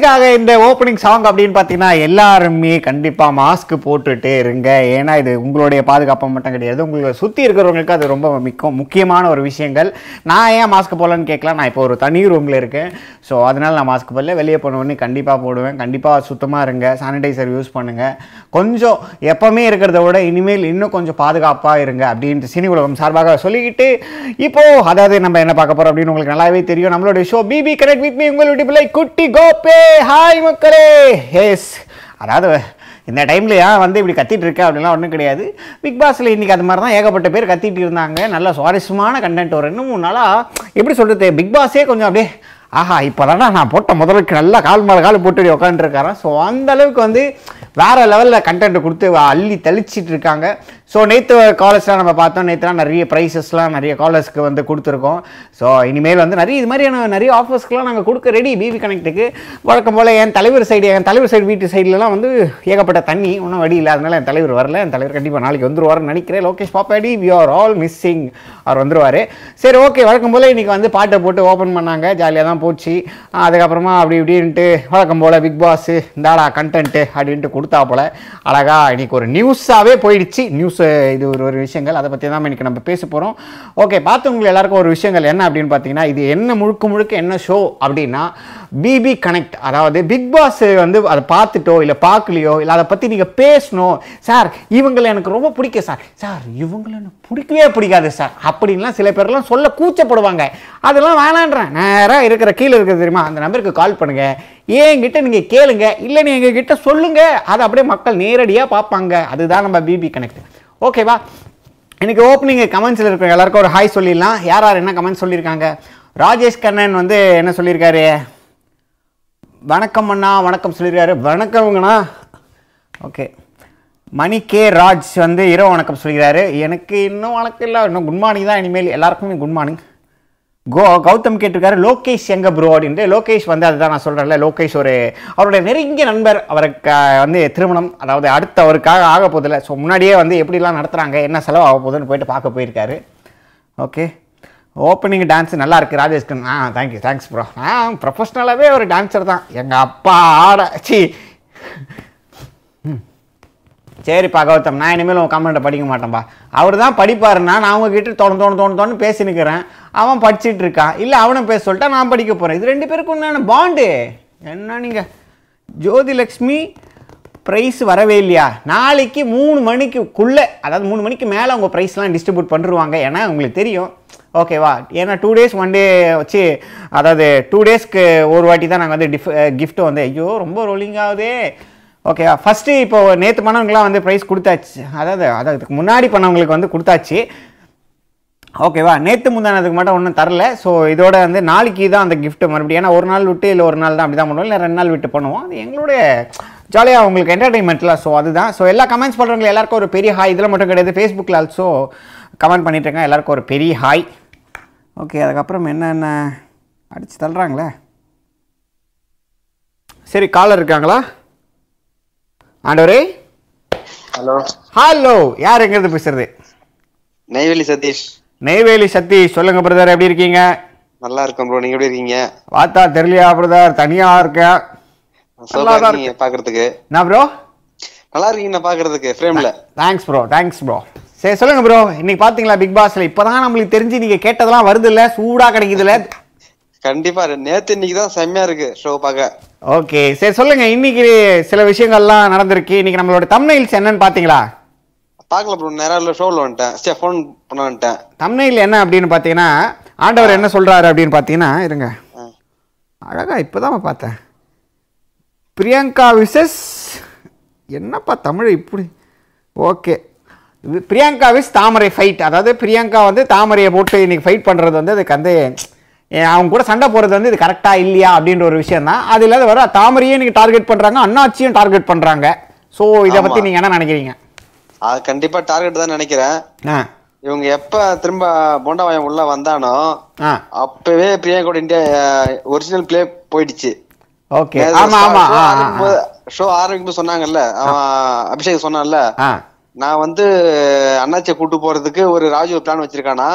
எதுக்காக இந்த opening song அப்படின்னு பார்த்தீங்கன்னா எல்லாருமே கண்டிப்பாக மாஸ்க் போட்டுட்டே இருங்க. ஏன்னா இது உங்களுடைய பாதுகாப்பு மட்டும் கிடையாது. உங்களை சுற்றி இருக்கிறவங்களுக்கு அது ரொம்ப மிக்க முக்கியமான ஒரு விஷயங்கள். நான் ஏன் மாஸ்க் போடலன்னு கேட்கலாம். நான் இப்போ ஒரு தனி ரூமில் இருக்கேன். ஸோ அதனால் நான் மாஸ்க் போடல. வெளியே போனவொடனே கண்டிப்பாக போடுவேன். கண்டிப்பாக சுத்தமாக இருங்க. சானிடைசர் யூஸ் பண்ணுங்கள் கொஞ்சம் எப்போவுமே இருக்கிறத விட இனிமேல் இன்னும் கொஞ்சம் பாதுகாப்பாக இருங்க அப்படின்ட்டு சினி உலகம் சார்பாக சொல்லிக்கிட்டு இப்போ அதாவது நம்ம என்ன பார்க்க போகிறோம் அப்படின்னு உங்களுக்கு நல்லாவே தெரியும். நம்மளுடைய show BB connect with me உங்களுடைய பிள்ளை குட்டி கோபே. ஹாய் மக்களே. எஸ் அதாவது இந்த டைம்லையா ஏன் வந்து இப்படி கத்திட்டு இருக்க அப்படிலாம் ஒன்றும் கிடையாது. பிக் பாஸில் இன்றைக்கி அது மாதிரி தான் ஏகப்பட்ட பேர் கத்திட்டு இருந்தாங்க. நல்ல சுவாரஸ்யமான கண்டென்ட் ஒரு ரெண்டு மூணு நாளாக எப்படி சொல்கிறது பிக் பாஸே கொஞ்சம் அப்படியே ஆஹா இப்போ நான் போட்ட முதலுக்கு நல்லா கால் மேலே கால் போட்டு உட்காந்துருக்காரன் ஸோ அந்த அளவுக்கு வந்து வேறு லெவலில் கண்டென்ட் கொடுத்து அள்ளி தெளிச்சிட்டு இருக்காங்க. ஸோ நேற்று காலேஜ்லாம் நம்ம பார்த்தோம். நேற்றுலாம் நிறைய ப்ரைஸஸ்லாம் நிறைய காலேஜ்க்கு வந்து கொடுத்துருக்கோம். ஸோ இனிமேல் வந்து நிறைய இது மாதிரியான நிறைய ஆஃபர்ஸ்க்கெலாம் நாங்கள் கொடுக்க ரெடி பிபி கனெக்ட்டுக்கு வழக்கம் போல் என் தலைவர் சைடு என் தலைவர் சைடு வீட்டு சைட்லலாம் வந்து ஏகப்பட்ட தண்ணி ஒன்றும் வழி இல்லை அதனால என் தலைவர் வரல. என் தலைவர் கண்டிப்பாக நாளைக்கு வந்துருவார்னு நினைக்கிறேன். லோகேஷ் பாப்பாடி வி ஆர் ஆல் மிஸ்ஸிங் அவர் வந்துருவார். சரி ஓகே வழக்கம் போல் இன்றைக்கி வந்து பாட்டை போட்டு ஓப்பன் பண்ணாங்க. ஜாலியாக தான் போச்சு. அதுக்கப்புறமா அப்படி இப்படின்ட்டு வழக்கம் போல் பிக் பாஸு இந்தாடா கண்டென்ட்டு அப்படின்ட்டு கொடுத்தா போல் அழகாக இன்னைக்கு ஒரு நியூஸாகவே போயிடுச்சு. நியூஸ் இது ஒரு ஒரு விஷயங்கள். அதை பற்றி தான் இன்றைக்கி நம்ம பேச போகிறோம் ஓகே பார்த்தவங்களுக்கு எல்லாருக்கும் ஒரு விஷயங்கள் என்ன அப்படின்னு பார்த்தீங்கன்னா இது என்ன முழுக்க முழுக்க என்ன ஷோ அப்படின்னா பிபி கனெக்ட் அதாவது பிக் பாஸ் வந்து அதை பார்த்துட்டோ இல்லை பார்க்கலையோ இல்லை அதை பற்றி நீங்கள் பேசணும். சார் இவங்களை எனக்கு ரொம்ப பிடிக்கும் சார் சார் இவங்களை எனக்கு பிடிக்கவே பிடிக்காது சார் அப்படின்லாம் சில பேர்லாம் சொல்ல கூச்சப்படுவாங்க. அதெல்லாம் வேணான்றேன். நேராக இருக்கிற கீழே இருக்கிறது தெரியுமா அந்த நம்பருக்கு கால் பண்ணுங்க. என்கிட்ட நீங்கள் கேளுங்க. இல்லை நீங்கள் எங்ககிட்ட சொல்லுங்க. அதை அப்படியே மக்கள் நேரடியாக பார்ப்பாங்க. அதுதான் நம்ம பிபி கனெக்ட் ஓகேவா எனக்கு ஓப்பனிங் கமெண்ட்ஸில் இருக்கிற எல்லாருக்கும் ஒரு ஹாய் சொல்லிடலாம். யார் யார் என்ன கமெண்ட் சொல்லியிருக்காங்க? ராஜேஷ் கண்ணன் வந்து என்ன சொல்லியிருக்காரு? வணக்கம் அண்ணா வணக்கம் சொல்லியிருக்காரு வணக்கம்ங்கண்ணா. ஓகே. மணி கே ராஜ் வந்து இரவு வணக்கம் சொல்கிறாரு எனக்கு இன்னும் வணக்கம் இல்லை. இன்னும் குட் மார்னிங் தான். இனிமேல் எல்லாருக்குமே குட் மார்னிங் கோ கௌதம் கேட்டிருக்காரு லோகேஷ் எங்க ப்ரோ அப்படின்ட்டு. லோகேஷ் வந்து அதுதான் நான் சொல்கிறேன்ல லோகேஷ் ஒரு அவருடைய நெருங்கிய நண்பர். அவருக்கு வந்து திருமணம். அதாவது அடுத்த அவருக்காக ஆக போதில்லை. ஸோ முன்னாடியே வந்து எப்படிலாம் நடத்துகிறாங்க என்ன செலவு ஆக போகுதுன்னு போயிட்டு பார்க்க போயிருக்காரு. ஓகே. ஓப்பனிங் டான்ஸ் நல்லா இருக்குது ராஜேஷ்கன் ஆ தேங்க்யூ தேங்க்ஸ் ப்ரோ ஆ ப்ரொஃபஷ்னலாகவே ஒரு டான்ஸர் தான். எங்கள் அப்பா ஆட சி சரிப்பா கௌதம் நான் இனிமேல் உன் கமெண்ட்டை படிக்க மாட்டேன்பா. அவர் தான் படிப்பாருன்னா நான் அவங்கக்கிட்ட தோணு தோணு தோணு தோணு பேசி நிற்கிறேன் அவன் படிச்சிட்டு இருக்கான் இல்லை அவனை பேச சொல்லிட்டா நான் படிக்க போகிறேன் இது ரெண்டு பேருக்கும் உண்டான பாண்டு என்ன நீங்கள் ஜோதிலக்ஷ்மி ப்ரைஸ் வரவே இல்லையா? நாளைக்கு மூணு மணிக்குள்ளே அதாவது மூணு மணிக்கு மேலே உங்கள் ப்ரைஸ்லாம் டிஸ்ட்ரிபியூட் பண்ணிருவாங்க ஏன்னா உங்களுக்கு தெரியும். ஓகேவா? ஏன்னா டூ டேஸ் ஒன் டே வச்சு அதாவது டூ டேஸ்க்கு ஒரு வாட்டி தான் நாங்கள் வந்து டிஃப் கிஃப்ட் வந்து ஐயோ ரொம்ப ரோலிங் ஆகுதே. ஓகேவா? ஃபஸ்ட்டு இப்போ நேற்று பண்ணவங்களாம் வந்து ப்ரைஸ் கொடுத்தாச்சு. அதாவது அதாவது முன்னாடி பண்ணவங்களுக்கு வந்து கொடுத்தாச்சு. ஓகேவா? நேற்று முந்தானதுக்கு மட்டும் ஒன்றும் தரல. ஸோ இதோட வந்து நாளைக்கு தான் அந்த கிஃப்ட்டு மறுபடியும். ஏன்னா ஒரு நாள் விட்டு இல்லை ஒரு நாள் தான் அப்படி தான் பண்ணுவோம். இல்லை ரெண்டு நாள் விட்டு பண்ணுவோம். அது எங்களுடைய ஜாலியாக உங்களுக்கு என்டர்டைன்மெண்ட்டில் ஸோ அதுதான். ஸோ எல்லா கமெண்ட்ஸ் பண்ணுறவங்களுக்கு எல்லாருக்கும் ஒரு பெரிய ஹாய் இதில் மட்டும் கிடையாது. ஃபேஸ்புக்கில் ஆல்சோ கமெண்ட் பண்ணிட்டுருக்கேன் எல்லாருக்கும் ஒரு பெரிய ஹாய் ஓகே அதுக்கப்புறம் என்னென்ன அடிச்சு தள்ளுறாங்களே? சரி காலர் இருக்காங்களா? ஆண்டவரே? ஹலோ. ஹலோ யார் எங்கேருந்து பேசுறது? நெய்வேலி சதீஷ். நெய்வேலி சதீஷ் சொல்லுங்க பிரதர் எப்படி இருக்கீங்க? நல்லா இருக்கேன் ப்ரோ நீங்க எப்படி இருக்கீங்க? பார்த்தா தெரியலையா பிரதர் தனியா இருக்கேன். சூப்பரா இருக்கீங்க பாக்குறதுக்கு. என்ன ப்ரோ நல்லா இருக்கீங்க பாக்குறதுக்கு ஃப்ரேம்ல தேங்க்ஸ் ப்ரோ தேங்க்ஸ் ப்ரோ சரி சொல்லுங்க ப்ரோ இன்னைக்கு பாத்தீங்களா பிக் பாஸ்ல இப்பதான் நம்மளுக்கு தெரிஞ்சு நீங்க கேட்டதெல்லாம் வருது இல்ல சூடா கிடைக்குதுல்ல? கண்டிப்பா நேத்து இன்னைக்கு தான் செம்மையா இருக்கு ஷோ பார்க்க. ஓகே சரி சொல்லுங்க. இன்னைக்கு சில விஷயங்கள்லாம் நடந்திருக்கு. இன்னைக்கு நம்மளோட தம்னைல்ஸ் என்னன்னு பாத்தீங்களா? பாக்கல ப்ரோ நேரம் ஷோல வந்துட்டேன். சே ஃபோன் பண்ண வந்துட்டேன். தம்னைல் என்ன அப்படின்னு பாத்தீங்கன்னா ஆண்டவர் என்ன சொல்றாரு அப்படின்னு பாத்தீங்கன்னா இருங்க. அழகா இப்போதான் பார்த்தேன். பிரியங்கா விசஸ் என்னப்பா தமிழ் இப்படி? Okay Priyanka vs Thamarai fight அதாவது பிரியங்கா வந்து தாமரையை போட்டு இன்னைக்கு ஃபைட் பண்ணுறது வந்து அதுக்கு வந்து அவங்க கூட சண்டை போடுறது வந்து இது கரெக்டாக இல்லையா அப்படின்ற ஒரு விஷயம் தான். அது இல்லாத வர தாமரையும் இன்னைக்கு டார்கெட் பண்ணுறாங்க அண்ணாச்சியும் டார்கெட் பண்ணுறாங்க ஸோ இதை ஆமா. பற்றி நீங்கள் என்ன நினைக்கிறீங்க? அது கண்டிப்பா டார்கெட் தான் நினைக்கிறேன். இவங்க எப்ப திரும்ப போண்டாவாயம் உள்ள வந்தானோ அப்பவே பிரியங்கோட இந்தியா ஒரிஜினல் பிளே போயிடுச்சு. ஓகே ஆமாம் ஆமாம் ஆ ஆ, ஆ. ஷோ ஆரம்பிக்கும் சொன்னாங்கல்ல அவன் அபிஷேக் சொன்னான்ல நான் வந்து அண்ணாச்சியை கூட்டு போறதுக்கு ஒரு ராஜு ஒரு பிளான் வச்சிருக்கானா?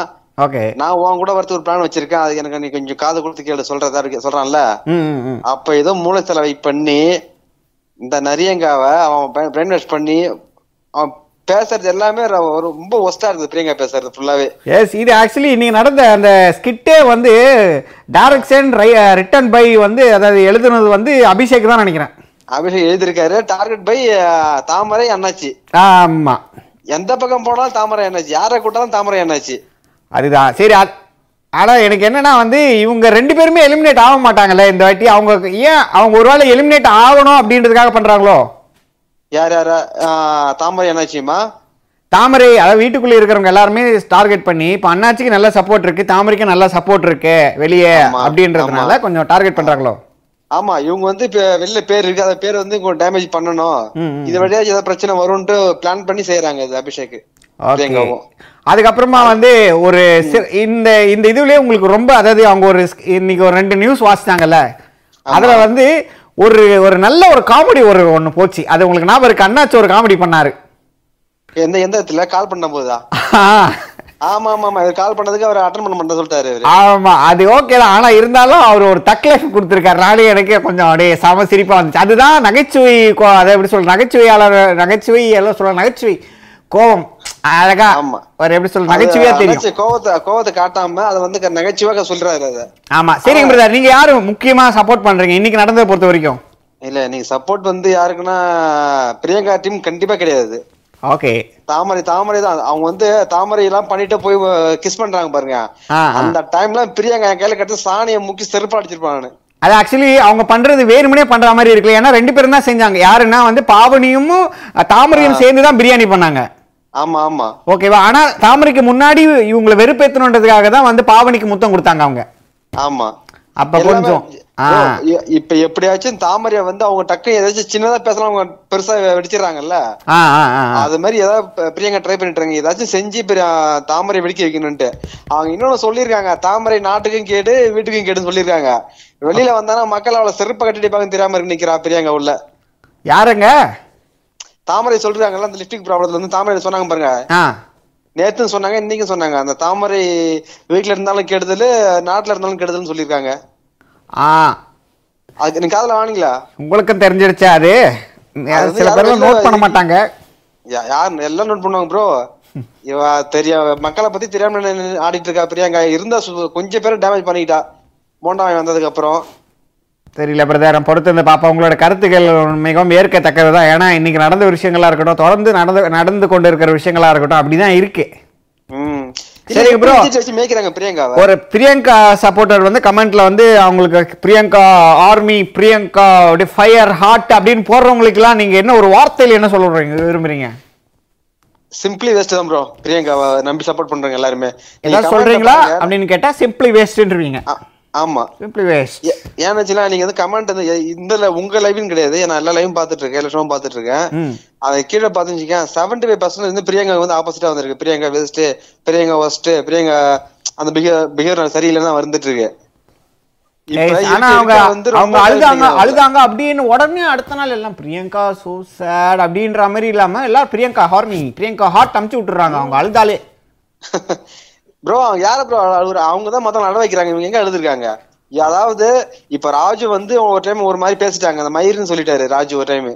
ஓகே. நான் உன் கூட வரதுக்கு ஒரு பிளான் வச்சிருக்கேன். அது எனக்கு நீ கொஞ்சம் காது கொடுத்து கேளு சொல்றதா இருக்கு சொல்றான்ல? அப்ப ஏதோ மூளை செலவை பண்ணி இந்த நரியங்காவை அவன் பிரெயின் வாஷ் பண்ணி அவன் பேசுறது எல்லாமே ரொம்ப ஒஸ்டா இருக்குது பிரியங்கா பேசுறது ஃபுல்லாவே எஸ் இது ஆக்சுவலி இன்னைக்கு நடந்த அந்த ஸ்கிட்டே வந்து டைரக்ஷன் ரிட்டன் பை வந்து அதாவது எழுதுனது வந்து அபிஷேக் தான் நினைக்கிறேன். அபிஷேக் எழுதியிருக்காரு. டார்கெட் பை தாமரை அண்ணாச்சி ஆமா. எந்த பக்கம் போனாலும் தாமரை என்னாச்சு? யாரை கூட்டாலும் தாமரை என்னாச்சு? அதுதான். சரி அது- ஆனா எனக்கு என்னன்னா வந்து இவங்க ரெண்டு பேருமே எலிமினேட் ஆக மாட்டாங்கல்ல இந்த வாட்டி. அவங்க ஏன் அவங்க ஒருவேளை எலிமினேட் ஆகணும் அப்படின்றதுக்காக பண்றாங்களோ? யார் யாரா தாமரை என்னாச்சுமா தாமரை அதாவது வீட்டுக்குள்ள இருக்கிறவங்க எல்லாருமே டார்கெட் பண்ணி இப்போ அண்ணாச்சிக்கு நல்ல சப்போர்ட் இருக்கு தாமரைக்கு நல்ல சப்போர்ட் இருக்கு வெளியே அப்படின்றதுனால. கொஞ்சம் டார்கெட் பண்றாங்களோ? ஆமா இவங்க வந்து இப்ப வெளில பேர் இருக்கு அந்த பேர் வந்து டேமேஜ் பண்ணணும். ம், ம். இது வழியா ஏதாவது பிரச்சனை வரும்ட்டு பிளான் பண்ணி செய்யறாங்க இது அபிஷேக் அதுக்கப்புறமா வந்து ஒரு இந்த இந்த இதுலயே உங்களுக்கு ரொம்ப அதாவது அவங்க ஒரு இன்னைக்கு ஒரு ரெண்டு நியூஸ் வாசிச்சாங்கல்ல அதுல வந்து ஒரு ஒரு நல்ல ஒரு காமெடி ஒரு ஒண்ணு போச்சு. அது உங்களுக்கு ஞாபகம் இருக்கு? அண்ணாச்சி ஒரு காமெடி பண்ணாரு. எந்த எந்த இடத்துல? கால் பண்ணும் போதா ஆமா ஆமா ஆமா கால் பண்ணதுக்கு அவர் அட்டன் பண்ண மாட்டேன் சொல்லிட்டாரு ஆமா அது ஓகே தான். ஆனா இருந்தாலும் அவர் ஒரு தக்லைஃப் கொடுத்துருக்காரு. நானே எனக்கே கொஞ்சம் அப்படியே சம சிரிப்பா வந்துச்சு. அதுதான் நகைச்சுவை அதை எப்படி சொல்ற நகைச்சுவையாளர் நகைச்சுவை எல்லாம் சொல்ல நகைச்சுவை கோபம் அழகா. ஒரு எப்படி சொல்ற நகைச்சுவையா தெரியும். கோவத்தை கோவத்தை காட்டாம அதை வந்து நகைச்சுவாக சொல்றாரு அத. ஆமா. சரிங்க பிரதர் நீங்க யாரு முக்கியமா சப்போர்ட் பண்றீங்க? இன்னைக்கு நடந்ததை பொறுத்த வரைக்கும். இல்ல நீங்க சப்போர்ட் வந்து யாருக்குன்னா பிரியங்கா டீம் கண்டிப்பா கிடையாது. ஓகே தாமரை தாமரை தான். அவங்க வந்து தாமரை எல்லாம் பண்ணிட்டு போய் கிஸ் பண்றாங்க பாருங்க. அந்த டைம்ல பிரியங்கா என் கையில கட்டு சாணியை முக்கி செருப்பா அடிச்சிருப்பான் நானு. அது ஆக்சுவலி அவங்க பண்றது வேணுமனே பண்ற மாதிரி இருக்குல்ல. ஏன்னா ரெண்டு பேரும் தான் செஞ்சாங்க. யாருன்னா வந்து பாவனியும் தாமரையும் சேர்ந்து தான் பிரியாணி பண்ணாங்க. ஆமா ஆமா. ஓகேவா ஆனா தாமரைக்கு முன்னாடி இவங்களை வெறுப்பேத்தணுன்றதுக்காக தான் வந்து பாவனிக்கு முத்தம் கொடுத்தாங்க அவங்க. ஆமா. அப்ப கொஞ்சம் இப்ப எப்படியாச்சும் தாமரைய வந்து அவங்க டக்கு ஏதாச்சும் சின்னதா பேசலாம் அவங்க பெருசா வெடிச்சிடறாங்கல்ல. அது மாதிரி ஏதாவது பிரியங்கா ட்ரை பண்ணிட்டு ஏதாச்சும் செஞ்சு தாமரை வெடிக்க வைக்கணும்ட்டு அவங்க இன்னொன்னு சொல்லியிருக்காங்க தாமரை நாட்டுக்கும் கேடு வீட்டுக்கும் கேடுன்னு சொல்லியிருக்காங்க. வெளியில வந்தானா மக்கள் அவளை செருப்ப கட்டிட்டு தெரியாம இருக்கு நிக்கிறா பிரியங்கா உள்ள யாருங்க? தாமரை சொல்றாங்கல்ல அந்த லிப்டிக் ப்ராப்ளத்துல வந்து தாமரை சொன்னாங்க பாருங்க. நேத்தும் சொன்னாங்க இன்னைக்கும் சொன்னாங்க. அந்த தாமரை வீட்டுல இருந்தாலும் கெடுதல் நாட்டுல இருந்தாலும் கெடுதல்னு சொல்லியிருக்காங்க. ஆ. அதுக்கு நீங்க காதுல வாங்கிங்களா உங்களுக்கும் தெரிஞ்சிருச்சா அது? சில பேர் நோட் பண்ண மாட்டாங்க. யார் எல்லாம் நோட் பண்ணுவாங்க ப்ரோ இவ தெரிய மக்களை பத்தி தெரியாம ஆடிட்டு இருக்கா பிரியங்கா. இருந்தா கொஞ்சம் பேரை டேமேஜ் பண்ணிக்கிட்டா. மோண்டாவை வந்ததுக்கு அப்புறம். தெரியல பிரதர் பொறுத்து இந்த பாப்பா. உங்களோட கருத்துக்கள் மிகவும் ஏற்கத்தக்கது தான் ஏன்னா இன்னைக்கு நடந்த விஷயங்களா இருக்கட்டும் தொடர்ந்து நடந்து நடந்து கொண்டு இருக்கிற விஷயங்களா இருக்கட்டும் அப்படிதான் இருக்கு. ம் சரி, bro. வச்சு மேய்க்கிறாங்க பிரியங்காவை? ஒரு பிரியங்கா சப்போர்ட்டர் வந்து கமெண்ட்ல வந்து அவங்களுக்கு பிரியங்கா ஆர்மி பிரியங்கா அப்படியே ஃபயர் ஹார்ட் அப்படின்னு போடுறவங்களுக்குலாம் நீங்க என்ன ஒரு வார்த்தையில என்ன சொல்ல விரும்புறீங்க? சிம்பிளி வேஸ்ட் தான் ப்ரோ பிரியங்காவை நம்பி சப்போர்ட் பண்றாங்க எல்லாருமே. ஏதாவது சொல்றீங்களா. அப்படின்னு கேட்டா சிம்பிளி வேஸ்ட்ன்றீங்க ஆமா. சிம்பிளி வேஸ்ட் ஏ- ஏன்னு வச்சுக்கலாம் நீங்க வந்து கமெண்ட் வந்து இந்த உங்க லைவும் கிடையாது. நான் எல்லா லைவும் பாத்துட்டு இருக்கேன் எல்லா ஷோவும் பாத்துட்டு இருக்கேன் அதை கீழே பாத்துச்சுக்கேன் செவன்டி ஃபைவ் பர்சன்ட் வந்து பிரியங்கா வந்து ஆப்போசிட்டா வந்திருக்கு. பிரியங்கா வெஸ்ட் பிரியங்கா ஒஸ்ட் பிரியங்கா அந்த பிஹேவ் பிஹேவியர் சரியில்லைன்னு தான் வந்துட்டு இருக்கு ஆனா அவங்க அவங்க அழுதாங்க அழுதாங்க அப்படின்னு உடனே அடுத்த நாள் எல்லாம் பிரியங்கா சோ சேட் அப்படின்ற மாதிரி இல்லாம எல்லாரும் பிரியங்கா ஹார்மி பிரியங்கா ஹார்ட் அமுச்சு விட்டுறாங்க. அவங்க அழுதாலே. ப்ரோ யார ப்ரோ அழுகுற அவங்க தான் மொத்தம் அழ வைக்கிறாங்க. இவங்க எங்க அழுதுருக்காங்க அதாவது இப்ப ராஜு வந்து ஒரு டைம் ஒரு மாதிரி பேசிட்டாங்க. அந்த மயிர்னு சொல்லிட்டாரு ராஜு ஒரு டைம்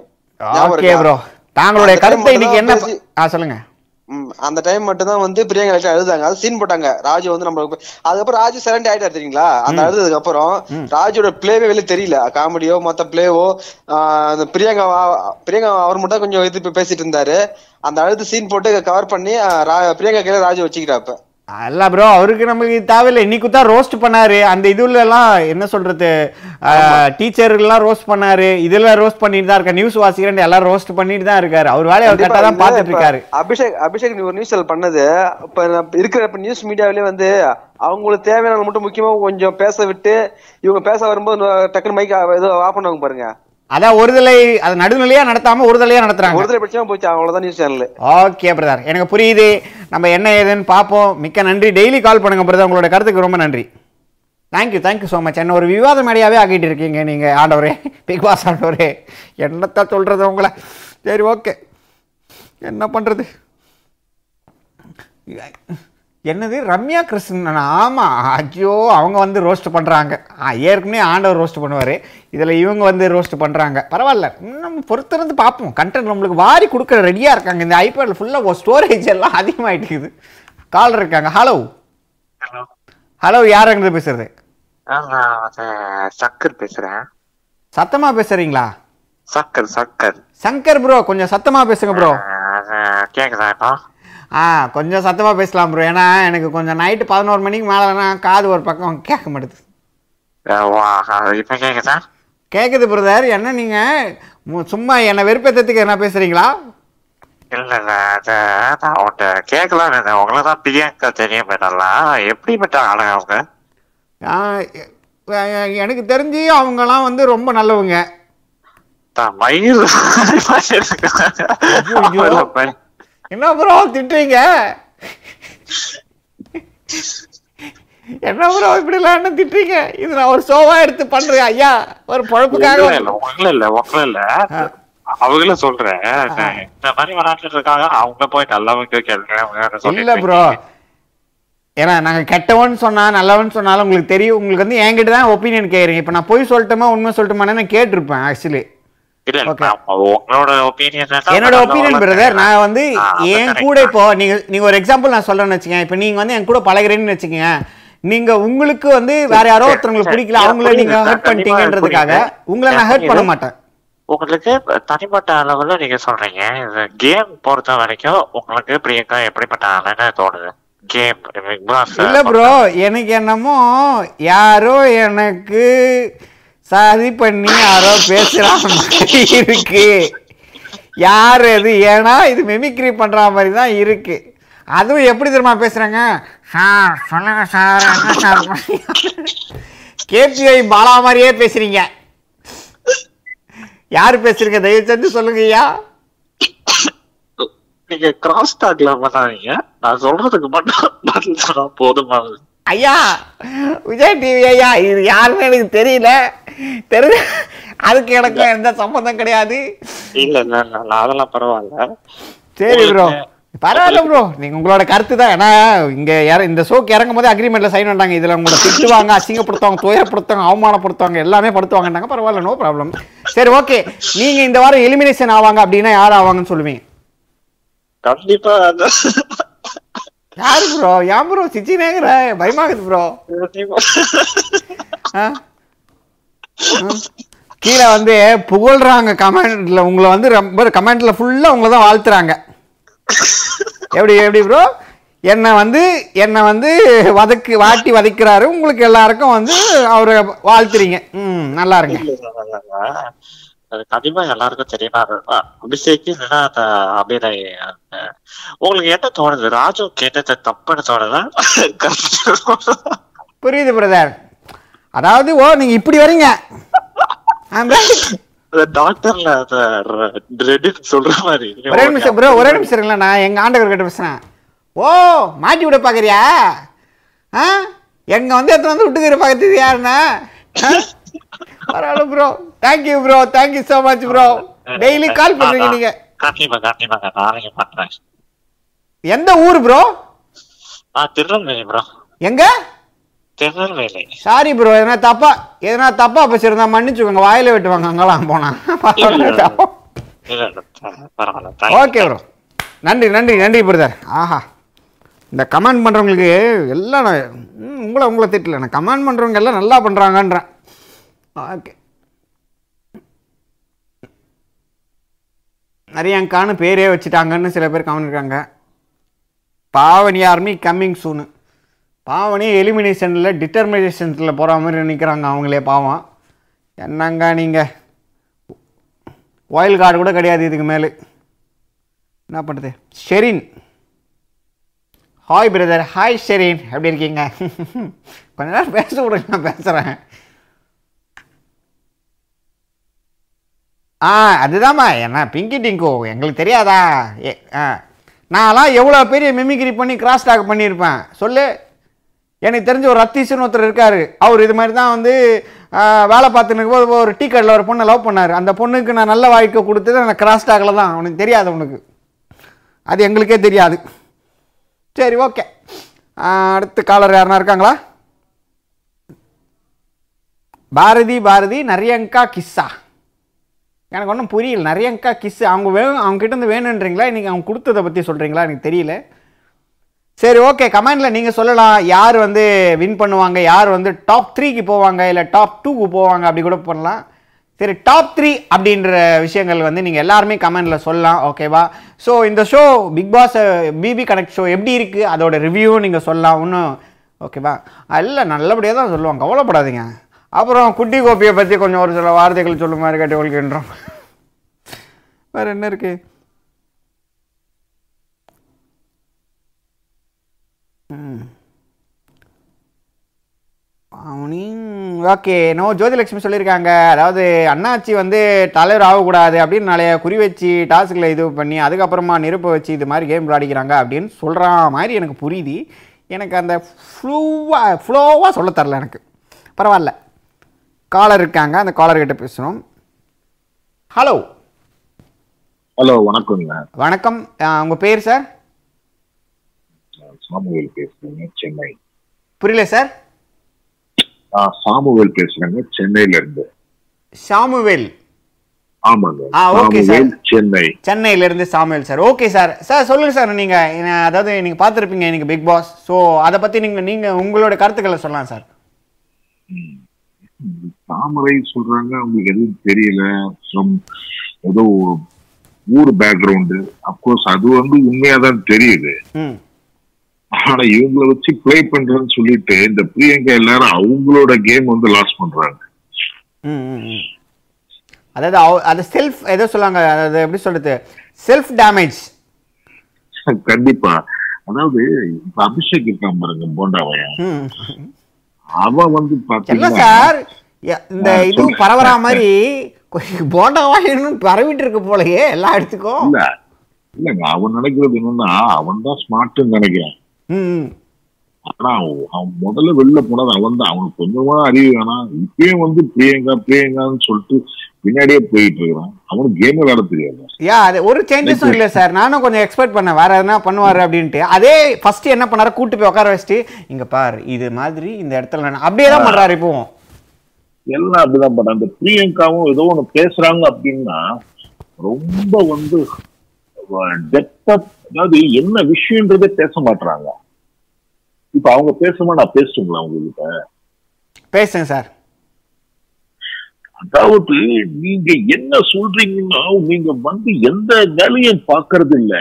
ப்ரோ தாங்களுடைய கருத்தை time இன்னைக்கு என்ன சொல்லுங்க. அந்த டைம் மட்டும் தான் வந்து பிரியங்கா லைட்டா அழுதாங்க அது சீன் போட்டாங்க. ராஜு வந்து நம்மளுக்கு அதுக்கப்புறம் ராஜு சரண்ட் ஆயிட்டாரு தெரியுங்களா? அந்த அழுததுக்கு அப்புறம் ராஜுவோட பிளேவே வெளிய தெரியல. காமெடியோ மொத்த பிளேவோ அந்த பிரியங்கா பிரியங்கா அவர் மட்டும் கொஞ்சம் இது பேசிட்டு இருந்தாரு. அந்த அழுது சீன் போட்டு கவர் பண்ணி பிரியங்கா கையில ராஜு வச்சுக்கிட்டாப்ப அல்ல ப்ரோ அவருக்கு நமக்கு இது தேவையில்லை. இன்னைக்கு தான் ரோஸ்ட் பண்ணாரு. அந்த இதுல எல்லாம் என்ன சொல்றது? டீச்சர்லாம் ரோஸ்ட் பண்ணாரு. இதுல ரோஸ்ட் பண்ணிட்டு தான் இருக்காரு. நியூஸ் வாசிக்கிறேன் எல்லாரும் ரோஸ்ட் பண்ணிட்டு தான் இருக்காரு. அவர் வேலையை அவர் கரெக்டாக தான் பார்த்துட்டு இருக்காரு. அபிஷேக் அபிஷேக் ஒரு நியூஸ் பண்ணது. இப்ப இருக்கிற இப்ப நியூஸ் மீடியாவிலே வந்து அவங்களுக்கு தேவையான மட்டும் முக்கியமா கொஞ்சம் பேச விட்டு இவங்க பேச வரும்போது நு- டக்குனு மைக் ஏதோ ஆஃப் பண்ணுவாங்க பாருங்க. அதான் ஒருதலை அது நடுநிலையா நடத்தாம ஒருதலையா நடத்துறாங்க. ஒருத்தரை பிரச்சனை போச்சு அவ்வளவுதான் நியூஸ் சேனல் ஓகே பிரதர் எனக்கு புரியுது. நம்ம என்ன ஏதுன்னு பார்ப்போம் மிக்க நன்றி. டெய்லி கால் பண்ணுங்க பிரதர் உங்களோட கருத்துக்கு ரொம்ப நன்றி. தேங்க்யூ தேங்க்யூ ஸோ மச் என்ன ஒரு விவாத மேடையாவே ஆக்கிட்டு இருக்கீங்க நீங்கள் ஆண்டவரே. பிக் பாஸ் ஆண்டவரே. என்னத்தான் சொல்கிறது உங்களை? சரி ஓகே என்ன பண்ணுறது என்னது? ரம்யா கிருஷ்ணன்? ஆமாம் ஐயோ அவங்க வந்து ரோஸ்ட் பண்ணுறாங்க ஏற்கனவே ஆண்டவர் ரோஸ்ட் பண்ணுவார். இதில் இவங்க வந்து ரோஸ்ட் பண்ணுறாங்க பரவாயில்ல. நம்ம பொறுத்திருந்து பார்ப்போம். கண்டென்ட் நம்மளுக்கு வாரி கொடுக்க ரெடியாக இருக்காங்க. இந்த ஐபேடில் ஃபுல்லாக ஸ்டோரேஜ் எல்லாம் அதிகமாகிட்டுக்குது கால் இருக்காங்க. ஹலோ ஹலோ ஹலோ யார் அங்கிருந்து பேசுறது? சக்கர் பேசுறேன். சத்தமாக பேசுகிறீங்களா சக்கர் சக்கர். சங்கர் ப்ரோ கொஞ்சம் சத்தமாக பேசுங்க ப்ரோ அஹ் கேக்குதா இப்போ? ஆ கொஞ்சம் சத்தமாக பேசலாம் ப்ரோ ஏன்னா எனக்கு கொஞ்சம் நைட்டு பதினோரு மணிக்கு மேலேனா காது ஒரு பக்கம் கேட்க மாட்டேது. இப்ப கேக்குதா? கேட்குது பிரதர் என்ன நீங்கள் சும்மா என்னை வெறுப்பேற்றத்துக்கு என்ன பேசுகிறீங்களா இல்ல இல்ல அது நான் கேட்கலாம் உங்களை தான் பிரியங்கா தெரிய போயிடலாம் எப்படிப்பட்ட ஆளுங்க அவங்க? எனக்கு தெரிஞ்சு அவங்கலாம் வந்து ரொம்ப நல்லவங்க. மயில். என்ன ப்ரோ திட்டுறீங்க? என்ன ப்ரோ இப்படிலாம் என்ன திட்டுறீங்க? இது நான் ஒரு ஷோவா எடுத்து பண்றேன் ஐயா. ஒரு பொழப்புக்காக இல்ல இல்ல உங்களை இல்ல அவங்கள சொல்றேன். இந்த மாதிரி விளையாட்டுட்டு இருக்காங்க அவங்க போய் நல்லவங்க கேள்வி இல்ல ப்ரோ ஏன்னா நாங்க கெட்டவன் சொன்னா நல்லவன் சொன்னாலும் உங்களுக்கு தெரியும். உங்களுக்கு வந்து என்கிட்ட தான் ஒப்பீனியன் கேக்குறீங்க. இப்போ நான் போய் சொல்லட்டுமா உண்மை சொல்லட்டுமான்னு நான் கேட்டிருப்பேன் ஆக்சுவலி என்னோட ஒப்பீனியன் பிரதர் நான் வந்து என் கூட இப்போ நீங்க நீங்க ஒரு எக்ஸாம்பிள் நான் சொல்றேன்னு வச்சுக்கேன். இப்போ நீங்க வந்து என் கூட பழகுறேன்னு வச்சுக்கோங்க. நீங்க உங்களுக்கு வந்து வேற யாரோ ஒருத்தவங்களுக்கு. பிடிக்கல அவங்கள நீங்க. ஹர்ட் பண்ணிட்டீங்கன்றதுக்காக. உங்களை நான் ஹர்ட் பண்ண. மாட்டேன். உங்களுக்கு தனிப்பட்ட அளவுல நீங்க சொல்றீங்க. கேம் பொறுத்த வரைக்கும் உங்களுக்கு பிரியங்கா எப்படிப்பட்ட ஆளுன்னு தோணுது. கேம் இல்ல ப்ரோ எனக்கு என்னமோ யாரோ எனக்கு சரி பண்ணி யாரோ பேசுற மாதிரி இருக்கு. யார் அது? ஏன்னா இது மெமிக்ரி பண்ற மாதிரி தான் இருக்கு. அதுவும் எப்படி தெரியுமா பேசுறாங்க? சார் சொல்லுங்க சார் என்ன சார் கேபிஐ பாலா மாதிரியே பேசுறீங்க. யார் பேசுறீங்க தயவு செஞ்சு சொல்லுங்க ஐயா. நீங்க கிராஸ் டாக்ல பண்ணாதீங்க. நான் சொல்றதுக்கு மட்டும் பதில் சொன்னா போதுமானது ஐயா விஜய் டிவி ஐயா இது யாருன்னு எனக்கு தெரியல. தெரியல அதுக்கு எனக்கு எந்த சம்மந்தம் கிடையாது. இல்ல அதெல்லாம் பரவாயில்ல. சரி ப்ரோ பரவாயில்ல ப்ரோ நீங்க உங்களோட கருத்து தான். ஏன்னா இங்க இற- இந்த ஷோக்கு இறங்கும் போது அக்ரிமெண்ட்ல சைன் பண்ணாங்க இதுல உங்களை திட்டுவாங்க அசிங்கப்படுத்துவாங்க துயரப்படுத்துவாங்க அவமானப்படுத்துவாங்க எல்லாமே படுத்துவாங்கன்னாங்க. பரவாயில்ல நோ ப்ராப்ளம் சரி ஓகே நீங்க இந்த வாரம் எலிமினேஷன் ஆவாங்க அப்படின்னா யார் ஆவாங்கன்னு சொல்லுவீங்க? கண்டிப்பா யாரு ப்ரோ ஏன் ப்ரோ சிச்சினேங்கிற பயமாகுது ப்ரோ கீழே வந்து புகழ்றாங்க கமெண்ட்ல. உங்களை வந்து ரொம்ப கமெண்ட்ல ஃபுல்லா உங்களை தான் வாழ்த்துறாங்க. எப்படி எப்படி ப்ரோ என்னை வந்து என்னை வந்து வதக்கு வாட்டி வதைக்கிறாரு. உங்களுக்கு எல்லாருக்கும் வந்து அவரை வாழ்த்துறீங்க. ம் நல்லா இருங்க. அது கண்டிப்பா எல்லாருக்கும் தெரியுமா அபிஷேக் இல்லைன்னா அந்த அபிநய் உங்களுக்கு என்ன தோணுது? ராஜு கேட்டது தப்புன்னு தோணுதா? புரியுது பிரதர். அதாவது ஓ நீங்க இப்படி வரீங்க. டாக்டர்ல சொல்ற மாதிரி. ஒரே நிமிஷம் ப்ரோ ஒரே நிமிஷம் நான் எங்க ஆண்டவர் கிட்ட பேசுறேன். ஓ மாட்டி விட பாக்குறியா? ஆ? எங்க வந்து எத்தனை வந்து விட்டுக்கிற பாக்குறது யாருன்னா? பரவாயில்ல bro thank you bro thank you so much bro daily call பண்றீங்க நீங்க. கண்டிப்பா கண்டிப்பாங்க நாளைக்கு பண்றேன். எந்த ஊர் ப்ரோ நான் திருநெல்வேலி ப்ரோ எங்க? திருநெல்வேலி. சாரி ப்ரோ எதனா தப்பா எதனா தப்பா பேசியிருந்தா மன்னிச்சுக்கோங்க. வாயில வெட்டுவாங்க அங்கெல்லாம் போனா. ஓகே ப்ரோ நன்றி நன்றி நன்றி பிரதர் ஆஹா. இந்த கமெண்ட் பண்ணுறவங்களுக்கு எல்லாம் நான் உங்களை உங்களை திட்டல. நான் கமெண்ட் பண்ணுறவங்க எல்லாம் நல்லா பண்ணுறாங்கன்றேன் நிறையங்கான்னு பேரே வச்சுட்டாங்கன்னு சில பேர் கவனிக்கிறாங்க Pavani army coming soon Pavani எலிமினேஷனில் டிட்டர்மினேஷன்ஸில் போகிற மாதிரி நிற்கிறாங்க அவங்களே பாவம். என்னங்க நீங்கள் ஒயில் கார்டு கூட கிடையாது இதுக்கு மேலே. என்ன பண்ணுறது Sherin. Hi brother hi Sherin. எப்படி இருக்கீங்க? கொஞ்ச நேரம் பேச விடுங்க நான் பேசுகிறேன் ஆ அதுதாம்மா. என்ன பிங்கி டிங்கோ எங்களுக்கு தெரியாதா? ஏ ஆ. நான்லாம் எவ்வளோ பெரிய மிமிக்ரி பண்ணி கிராஸ் டாக் பண்ணியிருப்பேன். சொல்லு. எனக்கு தெரிஞ்ச ஒரு ரத்தீசன் ஒருத்தர் இருக்கார். அவர் இது மாதிரி தான் வந்து வேலை பார்த்துன்னு போது ஒரு டீ கடையில் ஒரு பொண்ணை லவ் பண்ணார். அந்த பொண்ணுக்கு நான் நல்ல வாழ்க்கை கொடுத்தது நான் கிராஸ் டாக்கில் தான். அவனுக்கு தெரியாது அவனுக்கு. அது எங்களுக்கே தெரியாது. சரி ஓகே அடுத்து காலர் யாருனா இருக்காங்களா? பாரதி பாரதி நிறையங்கா கிஸ்ஸா. எனக்கு ஒன்றும் புரியல. நிறையக்கா கிஸ் அவங்க வேணும் அவங்க இருந்து வேணுன்றீங்களா? இன்றைக்கி அவங்க கொடுத்ததை பற்றி சொல்கிறீங்களா எனக்கு தெரியல. சரி ஓகே கமெண்டில் நீங்கள் சொல்லலாம். யார் வந்து வின் பண்ணுவாங்க? யார் வந்து டாப் த்ரீக்கு போவாங்க? இல்லை டாப் டூக்கு போவாங்க? அப்படி கூட பண்ணலாம். சரி டாப் த்ரீ அப்படின்ற விஷயங்கள் வந்து நீங்கள் எல்லாருமே கமெண்டில் சொல்லலாம். ஓகேவா ஸோ இந்த show Bigg Boss BB connect show எப்படி இருக்குது அதோட ரிவ்யூவும் நீங்கள் சொல்லலாம். ஒன்றும் ஓகேவா இல்லை நல்லபடியாக தான் சொல்லுவாங்க. கவலைப்படாதீங்க. அப்புறம் குட்டி கோப்பியை பற்றி கொஞ்சம் ஒரு சில வார்த்தைகள் சொல்லுமாறு கேட்டு கொள்கின்றோம். வேறு என்ன இருக்குது ஓகே நோ ஜோதிலட்சுமி சொல்லியிருக்காங்க. அதாவது அண்ணாச்சி வந்து தலைவர் ஆகக்கூடாது அப்படின்னு நிறைய குறி வச்சு டாஸ்கில் இது பண்ணி அதுக்கப்புறமா நெருப்பை வச்சு இது மாதிரி கேம் விளையாடிக்கிறாங்க அப்படின்னு சொல்கிற மாதிரி எனக்கு புரியுது. எனக்கு அந்த ஃப்ளூவாக ஃப்ளோவாக சொல்ல தரல எனக்கு. பரவாயில்ல. காலர் இருக்காங்க அந்த காலர் கிட்ட பேசணும் ஹலோ ஹலோ வணக்கங்க வணக்கம். உங்கள் பேர் சார் சாமுவேல் பேசுறேங்க சென்னை. புரியல சார் சாமுவேல் பேசுறேங்க சென்னையில இருந்து ஷாமுவேல் ஆமாங்க. ஆ, sir. சாமுவேல் சென்னை. சென்னையிலேருந்து Samuel sir okay sir sir சொல்லுங்கள் சார் நீங்கள் அதாவது நீங்கள் பார்த்துருப்பீங்க இன்னைக்கு பிக் பாஸ் ஸோ அதை பற்றி நீங்கள் நீங்கள் உங்களோட கருத்துக்களை சொல்லலாம் சார் தாமரை சொல்றாங்க. அவங்களுக்கு எதுவும் தெரியல. ஏதோ ஊர் பேக்ரவுண்டு அப்கோர்ஸ் அது வந்து உண்மையாதான் தெரியுது. ம். ஆனா இவங்கள வச்சு ப்ளே பண்றேன்னு சொல்லிட்டு இந்த பிரியங்கா எல்லாரும் அவங்களோட கேம் வந்து லாஸ் பண்றாங்க. அதாவது அது செல்ஃப் ஏதோ சொல்லுவாங்க அதாவது எப்படி சொல்கிறது செல்ஃப் டேமேஜ் கண்டிப்பா. அதாவது இப்ப அபிஷேக் இருக்கான் பாருங்க போண்டாவையன் ம். அவன் வந்து பாத்தீங்கன்னா இந்த இது. பரவற மாதிரி போண்டாவா இன்னும் பரவிட்டு இருக்கு போலயே எல்லா இடத்துக்கும் இல்ல இல்லங்க அவன் நினைக்கிறது என்னன்னா அவன் தான் ஸ்மார்ட்னு நினைக்கிறான். ஆனா அவன் முதல்ல வெளில போனது அவன் தான். அவனுக்கு கொஞ்சமா அறிவு வேணாம். இப்பயும் வந்து பிரியங்கா பிரியங்கான்னு சொல்லிட்டு பின்னாடியே போயிட்டு இருக்கிறான். அவனுக்கு கேம் விளையாட தெரியாது. யா அது ஒரு சேஞ்சஸும் இல்லை சார் நானும் கொஞ்சம் எக்ஸ்பெக்ட் பண்ணேன். வேற எதனா பண்ணுவார் அப்படின்ட்டு. அதே ஃபர்ஸ்ட் என்ன பண்ணாரு? கூட்டு போய் உட்கார வச்சுட்டு இங்க பார் இது மாதிரி இந்த இடத்துல அப்படியே தான் பண்றாரு இப்போவும். எல்லாம் அப்படிதான் பண்றாங்க. அந்த பிரியங்காவும் ஏதோ ஒன்று பேசுறாங்க அப்படின்னா ரொம்ப வந்து டெப்தா அதாவது என்ன விஷயன்றதே பேச மாட்டாங்க இப்ப அவங்க பேசுமா நான் பேசுங்களா உங்ககிட்ட? பேசுங்க சார். அதாவது நீங்க என்ன சொல்றீங்கன்னா நீங்க வந்து எந்த வேலையும் பாக்குறது இல்ல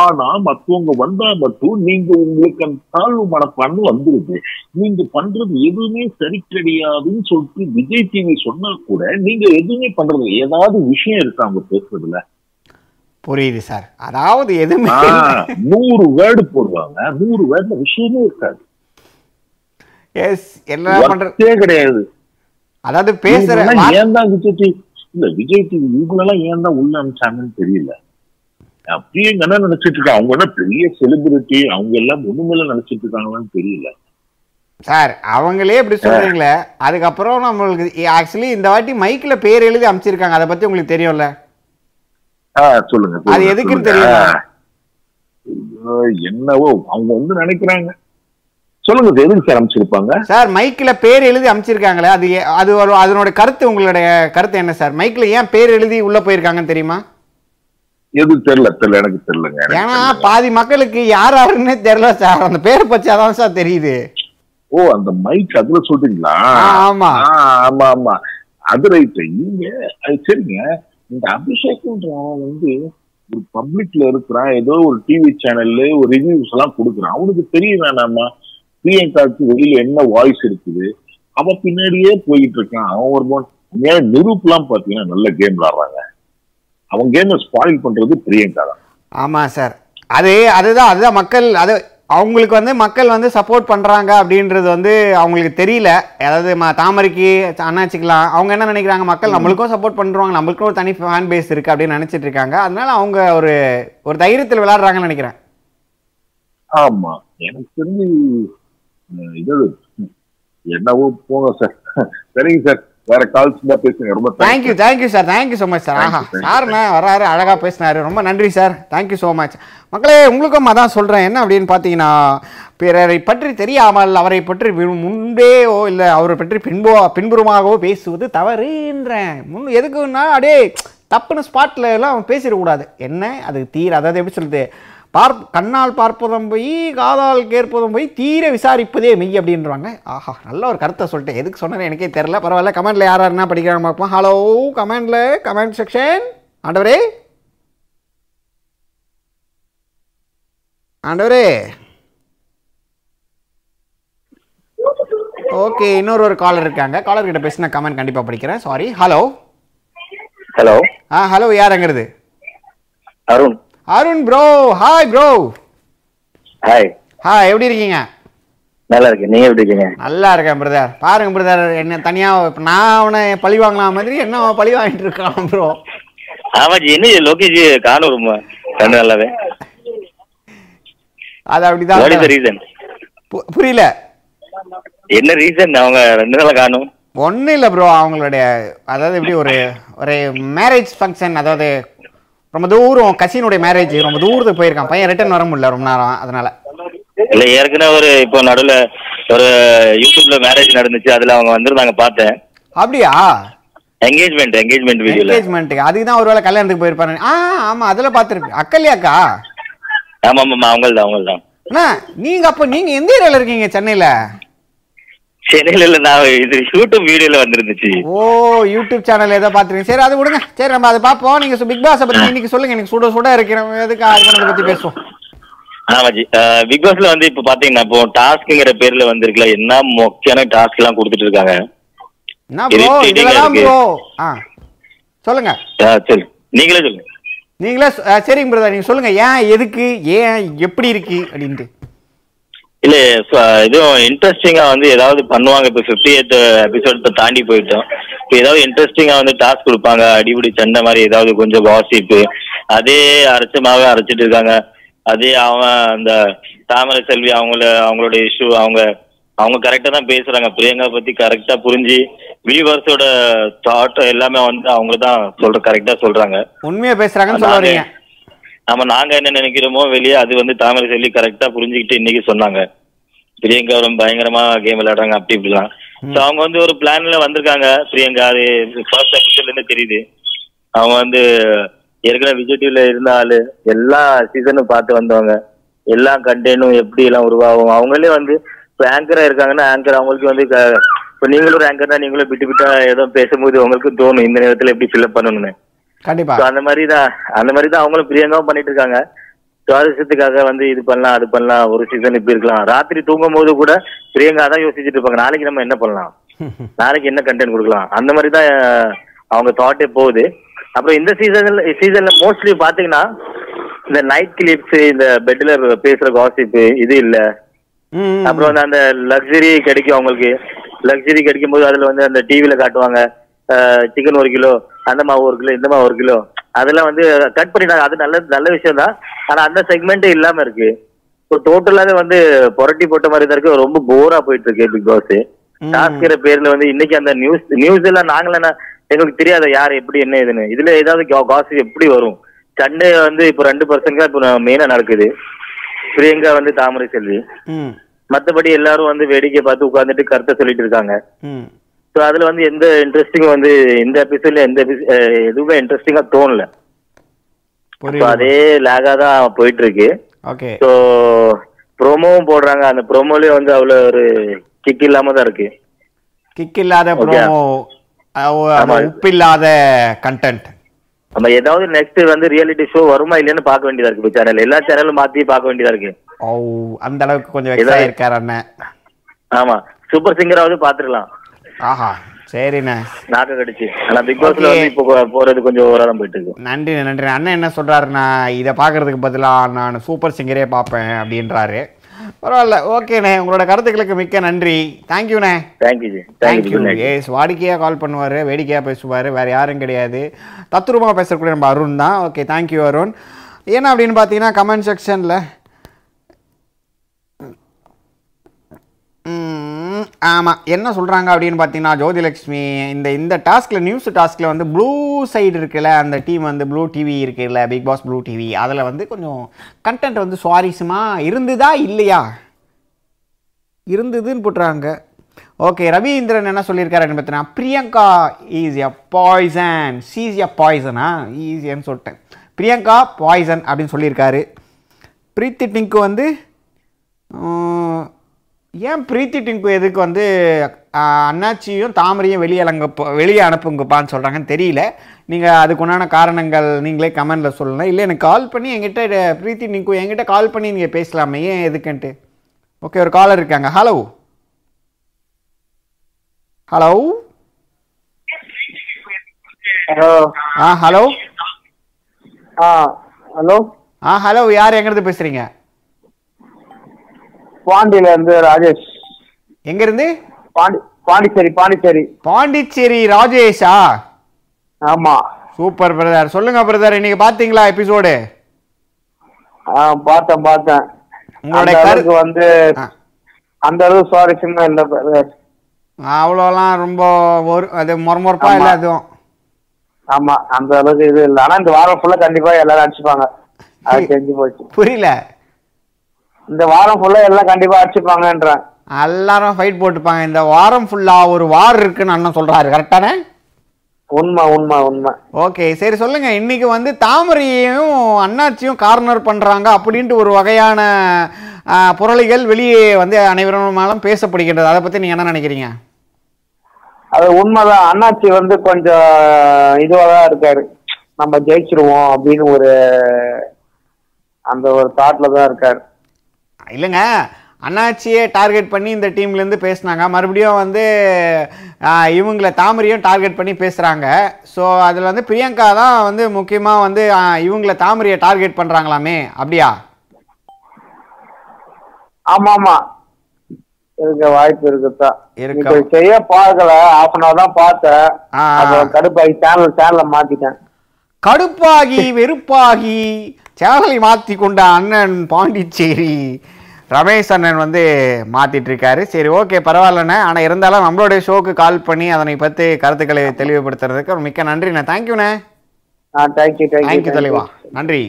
ஆனா மத்தவங்க வந்தா மட்டும் நீங்க உங்களுக்கு அந்த தாழ்வு மனப்பான்மை வந்துருது. நீங்க பண்றது எதுவுமே சரி கிடையாதுன்னு சொல்லிட்டு விஜய் டிவி சொன்னா கூட நீங்க எதுவுமே பண்றது. ஏதாவது விஷயம் இருக்கா அவங்க பேசுறதுல? புரியுது சார். அதாவது எதுவுமே நூறு வேர்டு போடுவாங்க. நூறு வேர்டுல விஷயமே இருக்காது. எஸ் என்ன பண்றது கிடையாது. அதாவது பேசுற ஏன் தான் விஜய் டிவி இல்ல விஜய் டிவி இவங்களெல்லாம் ஏன் தான் உள்ள அனுப்பிச்சாங்கன்னு தெரியல. அப்படியே என்ன நினைச்சிட்டு இருக்காங்க அவங்க என்ன பெரிய செலிபிரிட்டி அவங்க எல்லாம் ஒண்ணுமில்ல நினைச்சிட்டு இருக்காங்களான்னு தெரியல. சார் அவங்களே இப்படி சொல்றீங்களே அதுக்கப்புறம் நம்மளுக்கு ஆக்சுவலி இந்த வாட்டி மைக்ல பேர் எழுதி அமைச்சிருக்காங்க அதை பத்தி உங்களுக்கு தெரியும்ல? சொல்லுங்க அது எதுக்குன்னு? ஐயோ, என்னவோ அவங்க வந்து நினைக்கிறாங்க. சொல்லுங்க இது எதுக்கு சார் அமைச்சிருப்பாங்க சார் மைக்கில் பேர் எழுதி அமைச்சிருக்காங்களே அது அது ஒரு அதனோட கருத்து உங்களுடைய கருத்து என்ன சார்? மைக்கில் ஏன் பேர் எழுதி உள்ள போயிருக்காங்கன்னு தெரியுமா? எது தெரியல தெரியல எனக்கு தெரியலங்க ஏன்னா. பாதி மக்களுக்கு யார் யாருன்னே தெரியல சார். அந்த பேரை பற்றி அதான் சார் தெரியுது. ஓ அந்த மைக் அதுல சொல்றீங்களா? ஆமா. ஆமா ஆமா. அது ரைட் நீங்க சரிங்க. இந்த அபிஷேக்ன்றவன் வந்து ஒரு பப்ளிக்ல இருக்கிறான். ஏதோ ஒரு டிவி சேனல்ல ஒரு ரிவ்யூஸ் எல்லாம் கொடுக்குறான். அவனுக்கு தெரிய வேணாமா பிரியங்காவுக்கு வெளியில என்ன வாய்ஸ் இருக்குது? அவன் பின்னாடியே போயிட்டு இருக்கான். அவன் ஒரு மோன் உண்மையான நிரூப்லாம் பாத்தீங்கன்னா நல்ல கேம் விளாடுறாங்க அவன் கேமை ஸ்பாயில் பண்றது பிரியங்கா தான். ஆமாம் சார் அது அதுதான் அதுதான் மக்கள் அது அவங்களுக்கு வந்து மக்கள் வந்து சப்போர்ட் பண்ணுறாங்க அப்படின்றது வந்து அவங்களுக்கு தெரியல. அதாவது ம தாமரைக்கு அண்ணாச்சிக்கலாம் அவங்க என்ன நினைக்கிறாங்க? மக்கள் நம்மளுக்கும் சப்போர்ட் பண்ணுறாங்க நம்மளுக்கும் ஒரு தனி ஃபேன் பேஸ் இருக்குது அப்படின்னு நினச்சிட்டு இருக்காங்க. அதனால அவங்க ஒரு ஒரு தைரியத்தில் விளாட்றாங்கன்னு நினைக்கிறேன். ஆமா. எனக்கு தெரிஞ்சு இது என்னவோ போங்க சார் சரிங்க சார் வேற கால்ஸ் தான் பேசுங்க. ரொம்ப. Thank you thank you sir thank you so much sir ஆஹா. சார்ண்ணே வராரு அழகாக பேசினாரு. ரொம்ப நன்றி சார் தேங்க்யூ ஸோ மச் மக்களே உங்களுக்கும் அதான் சொல்கிறேன் என்ன அப்படின்னு பார்த்தீங்கன்னா பிறரை பற்றி தெரியாமல் அவரை பற்றி முன்பேயோ இல்லை அவரை பற்றி பின்போ பின்புறமாகவோ பேசுவது தவறுன்றேன். முன் எதுக்குன்னா அடே தப்புன்னு ஸ்பாட்டில் எல்லாம் பேசிடக்கூடாது. என்ன? அது தீர அதாவது எப்படி சொல்றது? பார் கண்ணால் பார்ப்பதும் போய் காதால் கேட்பதும் போய் தீர விசாரிப்பதே மெய் அப்படின்றாங்க ஆஹா நல்ல ஒரு கருத்தை சொல்லிட்டேன். எதுக்கு சொன்னேன்னு எனக்கே தெரில பரவாயில்ல கமெண்ட்ல யார் யார் என்ன படிக்கிறாங்க பார்ப்போம். ஹலோ கமெண்ட்ல கமெண்ட் செக்ஷன் ஆண்டவரே. ஆண்டவரே. ஓகே இன்னொரு ஒரு காலர் இருக்காங்க. காலர் கிட்ட பேசின கமெண்ட் கண்டிப்பாக படிக்கிறேன். சாரி ஹலோ ஹலோ ஆ ஹலோ யாருங்கிறது Arun. Arun bro hi bro hi hi எப்படி இருக்கீங்க? நல்லா இருக்கேன். நீங்க எப்படி இருக்கீங்க? நல்லா இருக்கேன் பிரதர் பாருங்க பிரதர் என்ன தனியா இப்ப நான் அவனை பழி வாங்கலாம் மாதிரி என்ன அவன் பழி வாங்கிட்டு இருக்கான் ப்ரோ ஆமாஜி என்ன லோகேஜ் காணும் ரெண்டு நாளாவே அது அப்படிதான் ரீசன் புரியல. என்ன ரீசன் அவங்க ரெண்டு நாளா காணும். ஒன்றும் இல்லை ப்ரோ அவங்களுடைய அதாவது எப்படி ஒரு ஒரு மேரேஜ் ஃபங்க்ஷன் அதாவது ரொம்ப தூரம் கசினுடைய மேரேஜ் ரொம்ப தூரத்துக்கு போயிருக்கான். பையன் ரிட்டர்ன் வர முடியல ரொம்ப நேரம். அதனால. இல்ல ஏற்கனவே ஒரு இப்போ நடுவுல ஒரு யூடியூப்ல மேரேஜ் நடந்துச்சு. அதுல அவங்க வந்திருந்தாங்க பார்த்தேன். அப்படியா? என்கேஜ்மெண்ட் என்கேஜ்மெண்ட் வீடியோல என்கேஜ்மெண்ட்டுக்கு அதுக்கு தான் ஒருவேளை கல்யாணத்துக்கு போயிருப்பாரு. ஆ ஆமா அதில் பார்த்துருப்பேன். அக்கல்யாக்கா? ஆமா ஆமா அவங்கள்தான் அவங்கள்தான். நீங்க அப்போ நீங்க எந்த ஏரியால இருக்கீங்க சென்னையில? சென்னையில இல்ல நான் இது யூடியூப் வீடியோல வந்திருந்துச்சு. ஓ யூடியூப் சேனல் ஏதோ பார்த்துருக்கீங்க. சரி அது விடுங்க. சரி நம்ம அதை பார்ப்போம். நீங்க பிக் பாஸை பத்தி இன்னைக்கு சொல்லுங்க. எனக்கு சுட சுட இருக்கிறோம் எதுக்கு அதை பத்தி பேசுவோம். ஆமாஜி பிக் பாஸ்ல வந்து இப்ப பாத்தீங்கன்னா இப்போ டாஸ்க்ங்கிற பேர்ல வந்திருக்குல என்ன முக்கியமான டாஸ்க் எல்லாம் கொடுத்துட்டு இருக்காங்க சொல்லுங்க. சரி நீங்களே சொல்லுங்க. நீங்களே சரிங்க பிரதர் நீங்க சொல்லுங்க. ஏன் எதுக்கு ஏன் எப்படி இருக்கு அப்படின்ட்டு. இல்ல இதுவும் இன்ட்ரெஸ்டிங்கா வந்து ஏதாவது பண்ணுவாங்க. இப்ப பிப்டி எய்த் எபிசோட் தாண்டி போயிட்டோம். இப்ப ஏதாவது இன்ட்ரெஸ்டிங்கா வந்து டாஸ்க் கொடுப்பாங்க. அடிபடி சண்டை மாதிரி ஏதாவது கொஞ்சம் வாசிப்பு அதே அரைச்சமாவே அரைச்சிட்டு இருக்காங்க. அதே அவன் அந்த தாமரை செல்வி அவங்கள அவங்களோட இஷ்யூ அவங்க அவங்க கரெக்டா தான் பேசுறாங்க. பிரியங்கா பத்தி கரெக்டா புரிஞ்சு வியூவர்ஸோட தாட் எல்லாமே வந்து அவங்க தான் சொல்ற கரெக்டா சொல்றாங்க. உண்மையா பேசுறாங்கன்னு நம்ம நாங்க என்ன நினைக்கிறோமோ வெளியே அது வந்து தாமரை சொல்லி கரெக்டா புரிஞ்சுக்கிட்டு இன்னைக்கு சொன்னாங்க. பிரியங்கா ரொம்ப பயங்கரமா கேம் விளையாடுறாங்க அப்படி இப்படிலாம். ஸோ அவங்க வந்து ஒரு பிளான்ல வந்திருக்காங்க. பிரியங்கா அது ஃபர்ஸ்ட் எபிசோட்ல இருந்து தெரியுது. அவங்க வந்து ஏற்கனவே விஜய் டிவில இருந்த ஆளு. எல்லா சீசனும் பார்த்து வந்தவங்க. எல்லா கண்டென்ட்டும் எப்படி எல்லாம் உருவாகும். அவங்களே வந்து இப்போ ஆங்கரா இருக்காங்கன்னா ஆங்கர் அவங்களுக்கு வந்து இப்போ நீங்களும் ஒரு ஆங்கர்னா நீங்களும் விட்டு விட்டா ஏதோ பேசும்போது உங்களுக்கு தோணும் இந்த நேரத்துல எப்படி ஃபில்அப் பண்ணணும்னு. கண்டிப்பா. அந்த மாதிரி தான் அந்த மாதிரி தான் அவங்களும் பிரியங்காவும் பண்ணிட்டு இருக்காங்க சுவாரஸ்யத்துக்காக வந்து இது பண்ணலாம் அது பண்ணலாம் ஒரு சீசன் இப்படி இருக்கலாம். ராத்திரி தூங்கும் போது கூட பிரியங்கா தான் யோசிச்சுட்டு இருப்பாங்க. நாளைக்கு நம்ம என்ன பண்ணலாம்? நாளைக்கு என்ன கண்டென்ட் கொடுக்கலாம்? அந்த மாதிரி தான் அவங்க தாட்டே போகுது. அப்புறம் இந்த சீசன்ல சீசன்ல மோஸ்ட்லி பாத்தீங்கன்னா இந்த நைட் கிளிப்ஸ் இந்த பெட்ல பேசுற காசிப்பு இது இல்ல. அப்புறம் வந்து அந்த லக்ஸரி கிடைக்கும் அவங்களுக்கு. லக்ஸரி கிடைக்கும் போது அதுல வந்து அந்த டிவில காட்டுவாங்க. சிக்கன் ஒரு கிலோ அந்த மாவு ஒரு கிலோ இந்த மாவு ஒரு கிலோ. அதெல்லாம் வந்து கட் பண்ணிட்டாங்க அது நல்ல நல்ல விஷயம் தான் ஆனா அந்த செக்மெண்ட் இல்லாம இருக்கு. இப்போ டோட்டலாவே வந்து புரட்டி போட்ட மாதிரி தான் இருக்கு. ரொம்ப போரா போயிட்டு இருக்கு பிக் பாஸ். டாஸ்கிற பேர்ல வந்து இன்னைக்கு அந்த நியூஸ் நியூஸ் எல்லாம் நாங்களே எங்களுக்கு தெரியாத யார் எப்படி என்ன ஏதுன்னு. இதுல ஏதாவது காசு எப்படி வரும்? சண்டே வந்து இப்போ ரெண்டு பர்சன்ட் இப்போ மெயினா நடக்குது. பிரியங்கா வந்து தாமரை செல்வி. மத்தபடி எல்லாரும் வந்து வேடிக்கை பார்த்து உட்கார்ந்துட்டு கருத்தை சொல்லிட்டு இருக்காங்க. ஸோ அதுல வந்து எந்த இன்ட்ரெஸ்டிங் வந்து இந்த எபிசோட்ல எந்த எதுவுமே இன்ட்ரெஸ்டிங்கா தோணல. அதே லேகா தான் போயிட்டு இருக்கு ஓகே. ஸோ ப்ரோமோவும் போடுறாங்க. அந்த ப்ரோமோலயும் வந்து அவ்வளவு ஒரு கிக் இல்லாம தான் இருக்கு. கிக் இல்லாத. ப்ரோமோ. உப்பு இல்லாத கண்டென்ட் நம்ம ஏதாவது நெக்ஸ்ட் வந்து ரியாலிட்டி ஷோ வருமா இல்லைன்னு பார்க்க வேண்டியதா இருக்கு இப்போ சேனல் எல்லா சேனலும் மாத்தி பார்க்க வேண்டியதா இருக்கு. ஓ அந்த அளவுக்கு கொஞ்சம். ஆயிருக்காரு அண்ணன். ஆமா. சூப்பர் சிங்கராவது பாத்துக்கலாம் ஆஹா சரிண்ணே. நாக்கு கடிச்சு. ஆனா பிக் பாஸ்ல Okay. வந்து இப்போ போ- போறது கொஞ்சம் ஓரம் போயிட்டு இருக்கு. நன்றி நன்றி அண்ணன் என்ன சொல்றாருன்னா இதை பார்க்கறதுக்கு பதிலாக நான் சூப்பர் சிங்கரே பார்ப்பேன் அப்படின்றாரு. பரவாயில்ல ஓகேண்ணே உங்களோட கருத்துக்களுக்கு மிக்க நன்றி. தேங்க்யூண்ணே தேங்க்யூ தேங்க்யூ எஸ் வாடிக்கையாக கால் பண்ணுவார் வேடிக்கையாக பேசுவார் வேறு யாரும் கிடையாது. தத்துரூபமாக பேசக்கூடிய நம்ம அருண் தான். Okay thank you Arun. என்ன அப்படின்னு பார்த்தீங்கன்னா கமெண்ட் செக்ஷனில் ஆமாம் என்ன சொல்கிறாங்க அப்படின்னு பார்த்தீங்கன்னா ஜோதிலட்சுமி இந்த இந்த டாஸ்கில் நியூஸ் டாஸ்கில் வந்து ப்ளூ சைடு இருக்குல்ல அந்த டீம் வந்து ப்ளூ டிவி இருக்குல்ல பிக் பாஸ் ப்ளூ டிவி அதில் வந்து கொஞ்சம் கண்டென்ட் வந்து சுவாரஸ்யமாக இருந்துதா இல்லையா? இருந்ததுன்னு போட்டுறாங்க. ஓகே ரவீந்திரன் என்ன சொல்லியிருக்காருன்னு பார்த்தீங்கன்னா Priyanka is a poison she's a பாய்சனா ஈஸியான்னு சொல்லிட்டேன். பிரியங்கா பாய்சன் அப்படின்னு சொல்லியிருக்காரு. பிரீத்தி டிங்கு வந்து ஏன் பிரீத்தி டிங்கு எதுக்கு வந்து அண்ணாச்சியும் தாமரையும் வெளியே அலங்க வெளியே அனுப்புங்கப்பான்னு சொல்கிறாங்கன்னு தெரியல. நீங்கள் அதுக்கு உண்டான காரணங்கள் நீங்களே கமெண்டில் சொல்லலாம் இல்லை எனக்கு கால் பண்ணி என்கிட்ட பிரீத்தி டிங்கு என்கிட்ட கால் பண்ணி நீங்கள் பேசலாமே. ஏன் எதுக்குன்ட்டு? ஓகே ஒரு காலர் இருக்காங்க. ஹலோ ஹலோ ஹலோ ஆ ஹலோ ஆ ஹலோ ஆ ஹலோ யார் எங்கேருந்து பேசுகிறீங்க பாண்டியில இருந்து ராஜேஷ். எங்கேருந்து? பாண்டி பாண்டிச்சேரி பாண்டிச்சேரி. பாண்டிச்சேரி ராஜேஷா? ஆமா. Super brother. சொல்லுங்க பிரதர் இன்னைக்கு பார்த்தீங்களா எபிசோடு பார்த்தேன் பார்த்தேன். உங்களுடைய அந்த கரு- அளவுக்கு வந்து. அந்த அளவுக்கு சுவாரஸ்யமா இல்ல brother. அவ்வளோலாம் ரொம்ப ஒரு அது மொரமொரப்பா. இல்லை அதுவும். ஆமா அந்த அளவுக்கு இது இல்ல. ஆனா இந்த வாரம் ஃபுல்லா கண்டிப்பா எல்லாரும் அடிச்சுப்பாங்க அது தெரிஞ்சு போச்சு. புரியல. இந்த வாரம் ஃபுல்லா எல்லாம் கண்டிப்பா அடிச்சுப்பாங்கன்றேன். எல்லாரும் ஃபைட் போட்டுப்பாங்க. இந்த வாரம் ஃபுல்லாக ஒரு வார் இருக்குன்னு அண்ணன் சொல்கிறாரு கரெக்டானே உண்மை உண்மை உண்மை. ஓகே சரி சொல்லுங்க. இன்னைக்கு வந்து தாமரையையும் அண்ணாச்சியும் கார்னர் பண்றாங்க அப்படின்ட்டு ஒரு வகையான புரளிகள் வெளியே வந்து அனைவருமாலும் பேசப்படுகின்றது. அதை பத்தி நீங்க என்ன நினைக்கிறீங்க? அது உண்மைதான். அண்ணாச்சி வந்து கொஞ்சம் இதுவா தான் இருக்காரு. நம்ம ஜெயிச்சிருவோம் அப்படின்னு ஒரு அந்த ஒரு தாட்ல தான் இருக்காரு. இல்லைங்க. அண்ணாச்சியே டார்கெட் பண்ணி இந்த டீம்லேருந்து பேசுனாங்க. மறுபடியும் வந்து இவங்கள தாமரையும் டார்கெட் பண்ணி பேசுகிறாங்க ஸோ அதில் வந்து பிரியங்கா தான் வந்து முக்கியமாக வந்து இவங்கள தாமரையை டார்கெட் பண்ணுறாங்களாமே அப்படியா? ஆமா ஆமா இருக்க வாய்ப்பு இருக்குதான் இருக்க- செய்ய பார்க்கல. Half அன் hour தான் பார்த்தேன். கடுப்பாகி சேனல் சேனலை மாத்திட்டேன். கடுப்பாகி வெறுப்பாகி சேனலை மாற்றி கொண்ட அண்ணன் பாண்டிச்சேரி ரமேஷ் அண்ணன் வந்து மாத்திட்டு இருக்காரு சரி ஓகே பரவாயில்லண்ணே. ஆனால் இருந்தாலும் நம்மளுடைய ஷோக்கு கால் பண்ணி அதனை பற்றி கருத்துக்களை தெளிவுபடுத்துறதுக்கு மிக்க நன்றிண்ணே. தேங்க்யூண்ணே தேங்க்யூ தேங்க்யூ தெளிவா நன்றி.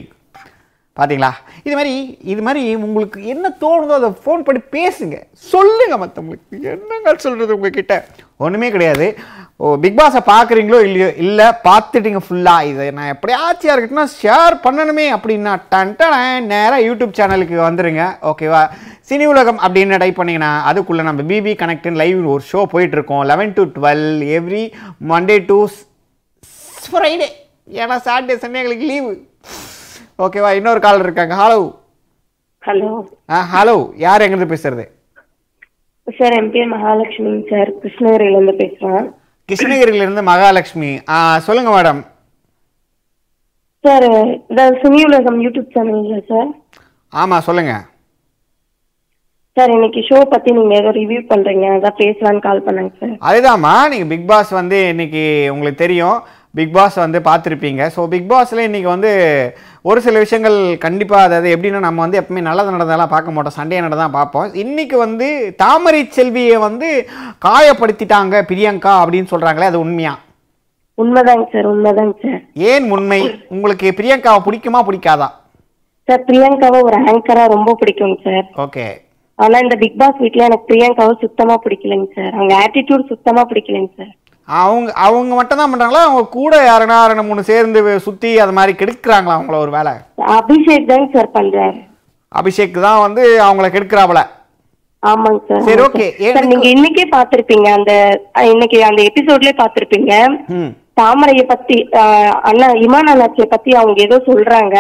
பார்த்தீங்களா இது மாதிரி இது மாதிரி உங்களுக்கு என்ன தோணுதோ அதை ஃபோன் பண்ணி பேசுங்க. சொல்லுங்கள் மற்றவங்களுக்கு என்னங்க சொல்கிறது உங்ககிட்ட? ஒன்றுமே கிடையாது. ஓ பிக் பாஸை பார்க்குறீங்களோ இல்லையோ இல்லை பார்த்துட்டீங்க ஃபுல்லாக இதை நான் எப்படியாச்சும் இருக்கட்டும்னா ஷேர் பண்ணணுமே அப்படின்னா டன் நேராக யூடியூப் சேனலுக்கு வந்துடுங்க ஓகேவா சினி உலகம் அப்படின்னு டைப் பண்ணிங்கன்னா அதுக்குள்ளே நம்ம பிபி கனெக்ட்னு லைவ் ஒரு ஷோ போயிட்டுருக்கோம். Eleven to twelve every Monday to Friday ஏன்னா சாட்டர்டே சண்டே எங்களுக்கு லீவு ஓகேவா இன்னொரு கால் இருக்காங்க. ஹலோ ஹலோ ஆ ஹலோ யார் எங்கிருந்து பேசுறது? சார் என் பேர் மகாலட்சுமி சார். கிருஷ்ணகிரியிலேருந்து பேசுகிறேன் கிருஷ்ணகிரியிலிருந்து மகாலட்சுமி. ஆ சொல்லுங்க மேடம் சார் இந்த சினி உலகம் யூடியூப் சேனல்ல சார்? ஆமாம் சொல்லுங்க. சார் இன்னைக்கு ஷோ பற்றி நீங்கள் ஏதோ ரிவ்யூ பண்ணுறீங்க அதான் பேசலான்னு கால் பண்ணேங்க சார். அதுதாம்மா. நீங்கள் பிக் பாஸ் வந்து இன்னைக்கு உங்களுக்கு தெரியும். பிக் பாஸ் வந்து பார்த்துருப்பீங்க. ஸோ பிக் பாஸில் இன்னைக்கு வந்து ஒரு சில விஷயங்கள் கண்டிப்பாக அதாவது எப்படின்னா நம்ம வந்து எப்பவுமே நல்லது நடந்தாலாம் பார்க்க மாட்டோம். சண்டே நடந்தான் பார்ப்போம். இன்னைக்கு வந்து தாமரை செல்வியை வந்து காயப்படுத்திட்டாங்க பிரியங்கா அப்படின்னு சொல்கிறாங்களே அது உண்மையா? உண்மைதாங்க சார் உண்மைதாங்க சார். ஏன் உண்மை? உங்களுக்கு பிரியங்காவை பிடிக்குமா பிடிக்காதா? சார் பிரியங்காவை ஒரு ஆங்கராக ரொம்ப பிடிக்குங்க சார். ஓகே. ஆனா இந்த பிக் பாஸ் வீட்ல எனக்கு பிரியங்காவை சுத்தமா பிடிக்கலைங்க சார். அவங்க ஆட்டிடியூட் சுத்தமா பிடிக்கலைங்க சார். அவங்க அவங்க மட்டும் தான் பண்ணுறாங்களா அவங்க கூட யாருன்னா ரெண்டு மூணு சேர்ந்து சுற்றி அது மாதிரி கெடுக்கிறாங்களா அவங்கள ஒரு வேலை அபிஷேக் தாங்க சார் பண்றாரு. அபிஷேக் தான் வந்து அவங்கள கெடுக்கிறாப்புல. ஆமாங்க சார் சரி, okay. சார். நீங்க இன்னைக்கே பாத்திருப்பீங்க அந்த இன்னைக்கு அந்த எபிசோட்லயே பாத்திருப்பீங்க தாமரைய பத்தி அண்ணா இமான் அண்ணாச்சிய பத்தி அவங்க ஏதோ சொல்றாங்க.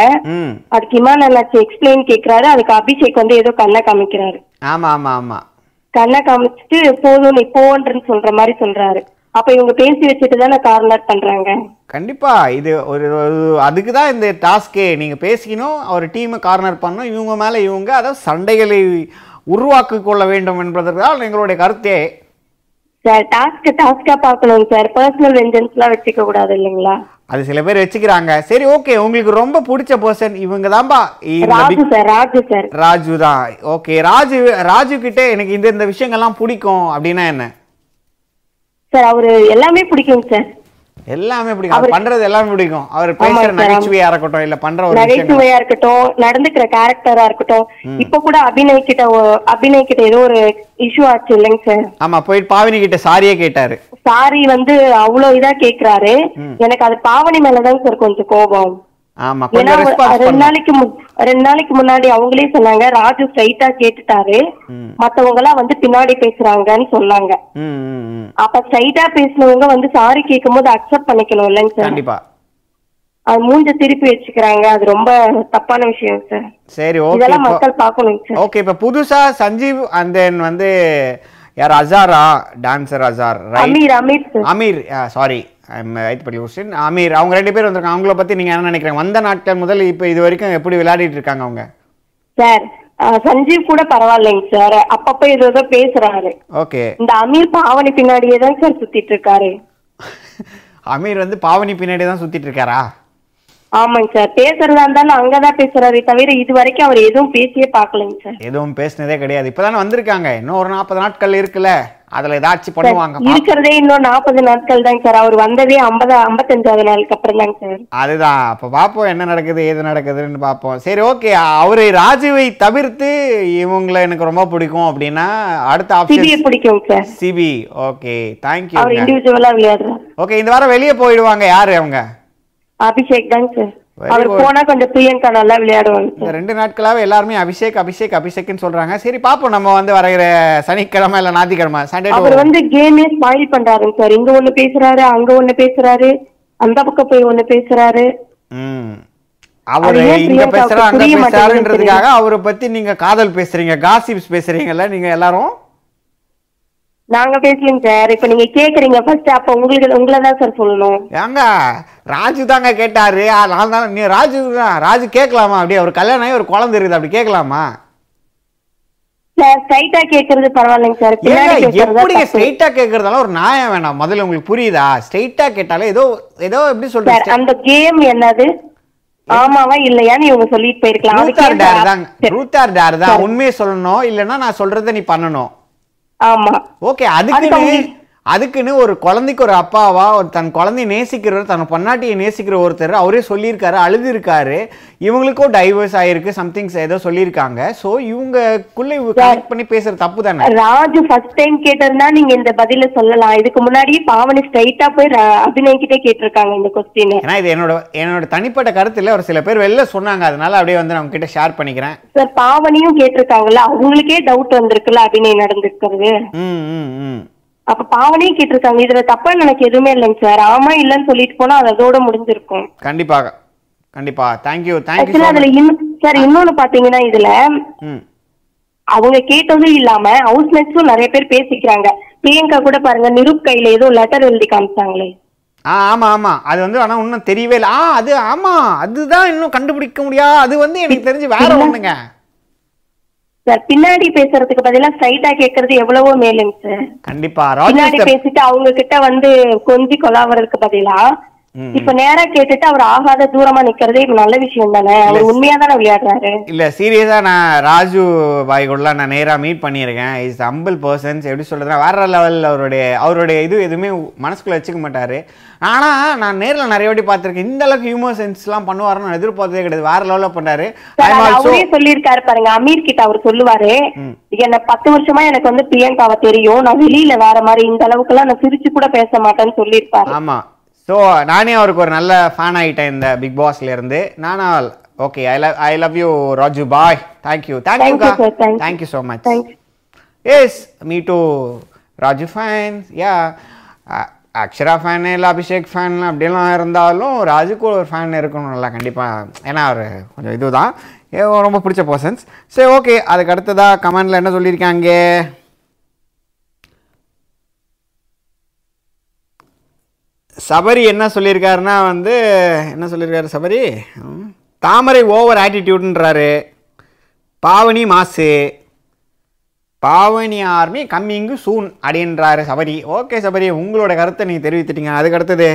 அதுக்கு இமான் அண்ணாச்சி எக்ஸ்பிளைன் கேக்குறாரு. அதுக்கு அபிஷேக் வந்து ஏதோ கண்ணை காமிக்கிறாரு. ஆமா ஆமா ஆமா. கண்ணை காமிச்சிட்டு போதும் நீ போன்றன்னு சொல்ற மாதிரி சொல்றாரு. அப்ப இவங்க பேசி வச்சுட்டு தானே கார்னர் பண்றாங்க? கண்டிப்பா. இது ஒரு ஒரு- அதுக்கு தான் இந்த டாஸ்கே நீங்க பேசிக்கணும் அவர் டீமை கார்னர் பண்ணணும் இவங்க மேல இவங்க அதாவது சண்டைகளை உருவாக்கி கொள்ள வேண்டும் என்பதற்காக எங்களுடைய கருத்தே. சார் டாஸ்க் டாஸ்கா பார்க்கணும் சார் பர்சனல் வெஞ்சன்ஸ் எல்லாம் வச்சுக்க கூடாது இல்லைங்களா? அது சில பேர் வச்சுக்கிறாங்க. சரி ஓகே உங்களுக்கு ரொம்ப பிடிச்ச பர்சன் இவங்க தான்பா. ராஜு சார் ராஜு சார் ராஜு தான். ஓகே ராஜு ராஜு கிட்ட எனக்கு இந்த இந்த விஷயங்கள்லாம் பிடிக்கும் அப்படின்னா என்ன? சார் அவரு எல்லாமே பிடிக்கும் சார். எல்லாமே பிடிக்கும். அவர் பண்றது எல்லாமே பிடிக்கும். அவர் பேசுற. நகைச்சுவையா இருக்கட்டும் இல்ல பண்ற ஒரு நகைச்சுவையா இருக்கட்டும் நடந்துக்கிற கேரக்டரா இருக்கட்டும். இப்ப கூட அபிநய் கிட்ட அபிநய் கிட்ட ஏதோ ஒரு இஷ்யூ ஆச்சு இல்லைங்க சார். ஆமா போயிட்டு பாவினி கிட்ட சாரியே கேட்டாரு. சாரி வந்து அவ்வளவு இதா கேக்குறாரு. எனக்கு அது பாவனி மேலதான் சார் கொஞ்சம் கோபம். ஆமா ரெண்டு நாளைக்கு ரெண்டு நாளைக்கு முன்னாடி அவங்களே சொன்னாங்க ராஜு ஸ்ட்ரைட்டா கேட்டுட்டாரு. மத்தவங்க எல்லாம் வந்து பின்னாடி பேசுறாங்கன்னு சொன்னாங்க. அப்ப ஸ்ட்ரைட்டா பேசினவங்க வந்து சாரி கேட்கும்போது அக்செப்ட் பண்ணிக்கணும் இல்லைங்க சார். கண்டிப்பா. அது மூஞ்ச திருப்பி வச்சுக்கிறாங்க. அது ரொம்ப தப்பான விஷயம் சார். சரி ஓகே இதெல்லாம் மக்கள் பார்க்கணும் சார். ஓகே இப்ப புதுசா சஞ்சீவ் அண்ட் தென் வந்து யார் அசாரா? Dancer Azhar Ameer Ameer sir right பள்ளி கொஸ்டின் அமீர் அவங்க ரெண்டு பேர் வந்திருக்காங்க. அவங்கள பத்தி நீங்க என்ன நினைக்கிறீங்க? வந்த நாட்கள் முதல் இப்போ இது வரைக்கும் எப்படி விளையாடிட்டு இருக்காங்க அவங்க? சார் சஞ்சீவ் கூட பரவாயில்லைங்க சார் அப்பப்ப ஏதோ பேசுறாரு. ஓகே இந்த அமீர் பாவனி பின்னாடியே தான் சார் சுத்திட்டு இருக்காரு. அமீர் வந்து பாவனி பின்னாடி தான் சுத்திட்டு இருக்காரா? ஆமாங்க சார். பேசுறதா இருந்தாலும் அங்கதான் பேசுறாரு தவிர இது வரைக்கும் அவர் எதுவும் பேசியே பார்க்கலைங்க சார். எதுவும் பேசினதே கிடையாது. இப்பதானே வந்திருக்காங்க. இன்னும் ஒரு நாற்பது நாட்கள் இருக்குல்ல. அதுல ஏதாச்சும் பண்ணுவாங்க பாப்போம். இருக்கிறதே இன்னும் நாற்பது நாட்கள் தாங்க சார். அவர் வந்ததே ஐம்பது ஐம்பத்தஞ்சாவது நாளுக்கு அப்புறம் தாங்க சார். அதுதான். அப்ப பார்ப்போம் என்ன நடக்குது ஏது நடக்குதுன்னு பார்ப்போம் சரி ஓகே. அவரை ராஜுவை தவிர்த்து இவங்களை எனக்கு ரொம்ப பிடிக்கும் அப்படின்னா அடுத்த ஆப்ஷன் பிடிக்கும் சார். சிபி. ஓகே. அவர் தேங்க்யூ இண்டிவிஜுவலா விளையாடுறாரு. ஓகே இந்த வாரம் வெளியே போயிடுவாங்க யாரு அவங்க? அபிஷேக் தாங்க சார். அவர். போனா கொஞ்சம் பிரியங்கா நல்லா விளையாடுவாங்க ரெண்டு நாட்களாவே எல்லாருமே அபிஷேக் அபிஷேக் அபிஷேக்னு சொல்றாங்க. சரி பார்ப்போம் நம்ம வந்து வரைகிற சனிக்கிழமை இல்ல ஞாயிற்றுக்கிழமை சண்டே அவர் வந்து கேமே ஸ்பாயில் பண்றாருங்க சார். இங்க ஒண்ணு பேசுறாரு அங்க ஒண்ணு பேசுறாரு அந்த பக்கம் போய் ஒண்ணு பேசுறாரு. ம். அவரு இங்க பிரியங்காவுக்கு பேசுறா அங்க பேசுறாருன்றதுக்காக அவரை பத்தி நீங்க காதல் பேசுறீங்க காசிப்ஸ் பேசுறீங்கல்ல நீங்க எல்லாரும்? நாங்க பேசலைங்க சார். இப்ப நீங்க கேக்குறீங்க ஃபர்ஸ்ட் அப்ப உங்களுக்கு உங்களை தான் சார் சொல்லணும். ஏங்க ராஜு தாங்க கேட்டாரு. நான் தான் நீ ராஜு தான் ராஜு கேட்கலாமா அப்படியே ஒரு கல்யாணம் ஆகி ஒரு குழந்தை இருக்குது. அப்படி கேட்கலாமா ஸ்ட்ரைட்டா கேக்குறது பரவாயில்லைங்க சார். ஏங்க பின்னாடி பேசுறது எப்படி தப்பு. ஸ்ட்ரைட்டா கேட்கறதால ஒரு நியாயம் வேணாம். முதல்ல உங்களுக்கு புரியுதா? ஸ்ட்ரைட்டா கேட்டாலே ஏதோ ஏதோ எப்படி சொல்றது? அந்த கேம் என்னது? ஆமாவா இல்லையான்னு இவங்க சொல்லிட்டு போயிருக்கலாம். அது ட்ரூத் ஆர் டேர் தான். தான் உண்மையை சொல்லணும். இல்லைன்னா நான் சொல்றதை நீ பண்ணணும். ஆமா. ஓகே அதுக்கு அதுக்குன்னு ஒரு குழந்தைக்கு ஒரு அப்பாவா ஒரு தன் குழந்தைய நேசிக்கிறவர் தன் பொன்னாட்டியை நேசிக்கிற ஒருத்தர் அவரே சொல்லியிருக்காரு அழுதுருக்காரு. இவங்களுக்கும் டைவர்ஸ் ஆயிருக்கு சம்திங்ஸ் ஏதோ சொல்லியிருக்காங்க. ஸோ இவங்கக்குள்ள இவங்க கனெக்ட் பண்ணி பேசுற தப்பு தானே ராஜு ஃபர்ஸ்ட் டைம் கேட்டிருந்தா நீங்க இந்த பதில சொல்லலாம். இதுக்கு முன்னாடி பாவனி ஸ்ட்ரைட்டா போய் அபிநய் கிட்டே கேட்டிருக்காங்க இந்த கொஸ்டின் ஏன்னா இது என்னோட என்னோட தனிப்பட்ட கருத்துல ஒரு சில பேர் வெளில சொன்னாங்க. அதனால அப்படியே வந்து நான் உங்ககிட்ட ஷேர் பண்ணிக்கிறேன். சார் பாவனியும் கேட்டிருக்காங்கல்ல அவங்களுக்கே டவுட் வந்திருக்குல்ல அபிநய் நடந்திருக்கிறது. ம் ம். அப்ப பாவனையும் கேட்டிருக்காங்க. இதுல தப்பா எனக்கு எதுவுமே இல்லைங்க சார். ஆமா இல்லைன்னு சொல்லிட்டு போனா அது அதோட முடிஞ்சிருக்கும். கண்டிப்பாக. கண்டிப்பா. தேங்க்யூ தேங்க்யூ அதுல இன்னும் சார் இன்னொன்னு பாத்தீங்கன்னா இதுல அவங்க கேட்டதும் இல்லாம ஹவுஸ் மேட்ஸும் நிறைய பேர் பேசிக்கிறாங்க. பிரியங்கா கூட பாருங்க நிருப் கையில ஏதோ லெட்டர் எழுதி காமிச்சாங்களே. ஆ ஆமா ஆமா. அது வந்து ஆனா இன்னும் தெரியவே இல்லை. ஆ அது ஆமா. அதுதான் இன்னும் கண்டுபிடிக்க முடியா அது வந்து எனக்கு தெரிஞ்சு வேற ஒண்ணுங்க. சார் பின்னாடி பேசுறதுக்கு பதிலா ஸ்ட்ரைட்டா கேக்குறது எவ்வளவோ மேலுங்க சார். கண்டிப்பா. பின்னாடி பேசிட்டு அவங்க கிட்ட வந்து கொஞ்சி கொலாவறதுக்கு பதிலா இப்ப நேரா கேட்டுட்டு அவர் ஆகாத தூரமா நிக்கிறதே நல்ல விஷயம் தானே அவர் உண்மையா தானே விளையாடுறாரு? இல்ல சீரியஸா நான் ராஜு பாய் நான் நேரா மீட் பண்ணியிருக்கேன். இஸ் அம்பிள் பர்சன்ஸ் எப்படி சொல்றதுன்னா வேற லெவலில் அவருடைய அவருடைய இது எதுவுமே மனசுக்குள்ள வச்சுக்க மாட்டாரு. ஆனா நான் நேர்ல நிறைய வாட்டி பார்த்திருக்கேன். இந்த அளவுக்கு ஹியூமர் சென்ஸ்லாம் பண்ணுவாருன்னு நான் எதிர்பார்த்ததே கிடையாது. வேற லெவல்ல பண்ணாரு அவரே சொல்லியிருக்காரு பாருங்க. அமீர் கிட்ட அவர் சொல்லுவாரு. என்ன பத்து வருஷமா எனக்கு வந்து பிரியங்காவை தெரியும். நான் வெளியில வேற மாதிரி இந்த அளவுக்கு எல்லாம் நான் சிரிச்சு கூட பேச மாட்டேன்னு சொல்லியிருப்பாரு. ஆமா. ஸோ நானே அவருக்கு ஒரு நல்ல ஃபேன் ஆகிட்டேன் இந்த பிக் பாஸ்ல இருந்து. நானா okay I love I love you Raju bye thank you Thank you, thank you sir. Thank you. Thank you so much yes me too Raju fans yeah Akshara fan இல்லை Abhishek fan அப்படிலாம் இருந்தாலும் ராஜுக்கு ஒரு fan இருக்கணும்ல கண்டிப்பாக ஏன்னா அவர் கொஞ்சம் இதுதான். ரொம்ப பிடிச்ச பர்சன்ஸ் சரி ஓகே அதுக்கு அடுத்ததாக கமெண்டில் என்ன சொல்லியிருக்காங்க? சபரி என்ன சொல்லியிருக்காருன்னா வந்து என்ன சொல்லியிருக்காரு சபரி? தாமரை ஓவர் ஆட்டிடியூட்ன்றாரு. பாவனி மாசு. பாவனி ஆர்மி கம்மிங்கு சூன் அப்படின்றாரு சபரி. ஓகே சபரி உங்களோட கருத்தை நீங்கள் தெரிவித்துட்டீங்க. அதுக்கு அடுத்தது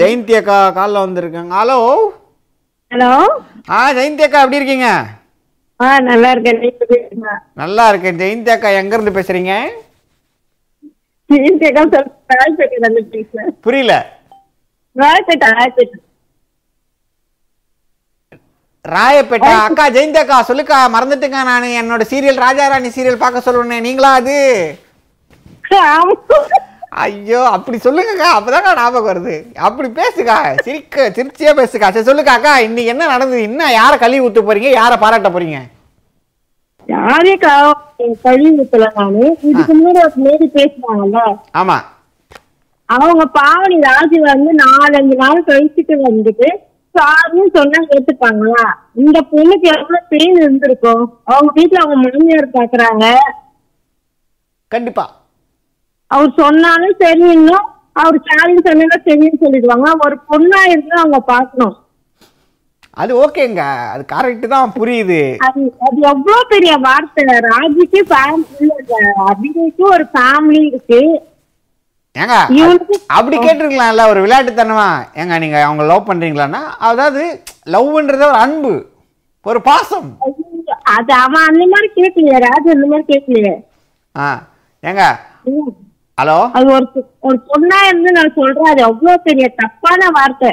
ஜெயந்தி அக்கா காலில் வந்திருக்காங்க. ஹலோ ஹலோ ஆ ஜெயந்தி அக்கா எப்படி இருக்கீங்க? ஆ நல்லா இருக்கேன்? நல்லா இருக்கேன். ஜெயந்தி அக்கா எங்கேருந்து பேசுகிறீங்க ஜெயந்தி அக்கா சொல்ல ராயப்பேட்டையில இருந்து பேசுறேன் புரியல. ராயப்பேட்டை அக்கா ஜெயந்தி அக்கா சொல்லுக்கா மறந்துட்டுங்க நான். என்னோட சீரியல் ராஜாராணி சீரியல் பார்க்க சொல்லுவேன் நீங்களா அது. ஐயோ அப்படி சொல்லுங்கக்கா. அப்பதாங்க ஞாபகம் வருது. அப்படி பேசுக்கா. சிரிக்க சிரிச்சியா பேசுக்கா. சரி சொல்லுக்கா அக்கா இன்னைக்கு என்ன நடந்தது? இன்னும் யாரை கழுவி ஊத்த போறீங்க? யாரை பாராட்ட போறீங்க? யாரே கழுவி நானு இதுக்கு முன்னாடி ஒரு லேடி பேசுனாங்கல்ல. ஆமா. அவங்க பாவனி ராஜு வந்து நாலஞ்சு நாள் கழிச்சுட்டு வந்துட்டு சாருன்னு சொன்னா ஏத்துப்பாங்களா இந்த பொண்ணுக்கு எவ்வளவு பெயின் இருந்திருக்கும்? அவங்க வீட்டுல அவங்க மாமியார் பாக்குறாங்க. கண்டிப்பா. அவர் சொன்னாலும் சரி இன்னும் அவர் சாரின்னு சொன்னா சரின்னு சொல்லிடுவாங்க. ஒரு பொண்ணா இருந்து அவங்க பாக்கணும். அது ஓகேங்க. அது கரெக்ட் தான் புரியுது. அது எவ்வளவு பெரிய வார்த்தை? ராஜுக்கு அபிநய்க்கு ஒரு ஃபேமிலி இருக்கு. ஏங்க அப்படி கேட்டிருக்கலாம்ல ஒரு விளையாட்டுத்தனமா? ஏங்க நீங்க அவங்க லவ் பண்றீங்களான்னா அதாவது லவ்ன்றது ஒரு அன்பு ஒரு பாசம். அது அவன் அந்த மாதிரி கேட்கலையே ராஜு அந்த மாதிரி கேட்கலையே. ஆ ஏங்க. ஹலோ? அது ஒரு ஒரு பொண்ணா இருந்து நான் சொல்றேன் அது எவ்வளவு பெரிய தப்பான வார்த்தை.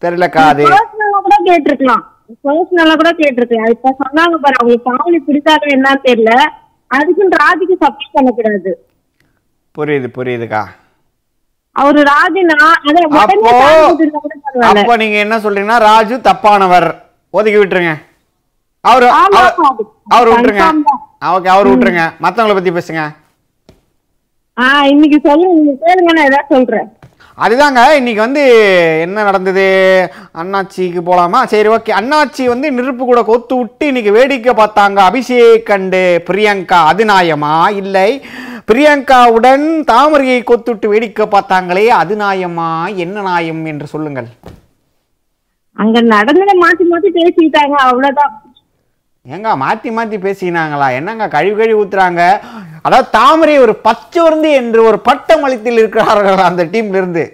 அது பர்சனலா கூட கேட்டிருக்கலாம். பர்சனலா கூட கேட்டிருக்கலாம். இப்ப சொன்னாங்க பாரு அவங்களுக்கு பாவனி பிடிக்காத என்னன்னு தெரியல. அதுக்குன்னு ராஜுக்கு சப்போர்ட் பண்ணக்கூடாது. புரியுது புரியுதுக்கா. அவரு ராஜு நான் அதை உடனே அப்போ நீங்க என்ன சொல்றீங்கன்னா ராஜு தப்பானவர். ஒதுக்கி விட்டுருங்க. அவரு அவர்- விட்டுருங்க. ஓகே அவர் விட்டுருங்க. மத்தவங்கள பத்தி பேசுங்க. ஆஹ் இன்னைக்கு சொல்லுங்க நீங்க கேளுங்க நான் ஏதாவது சொல்றேன். அதுதாங்க இன்னைக்கு வந்து என்ன நடந்தது? அண்ணாச்சிக்கு போலாமா? சரி ஓகே. அண்ணாச்சி வந்து நெருப்பு கூட கொத்து விட்டு இன்னைக்கு வேடிக்கை பார்த்தாங்க. அபிஷேக் அண்டு பிரியங்கா அது நியாயமா? இல்லை. பிரியங்காவுடன் தாமரையை கொத்துட்டு வேடிக்கை பார்த்தாங்களே அது நியாயமா? என்ன நியாயம் என்று சொல்லுங்கள். அங்க நடந்ததை மாத்தி மாத்தி பேசிக்கிட்டாங்க அவ்வளவுதான். ஏங்க மாத்தி மாத்தி பேசினாங்களா என்னங்க கழுவி கழுவி ஊத்துறாங்க? அதாவது தாமரை ஒரு பச்சோர்ந்து என்று ஒரு பட்டம் அளித்தில் இருக்கிறார்கள் அந்த டீம்ல இருந்து?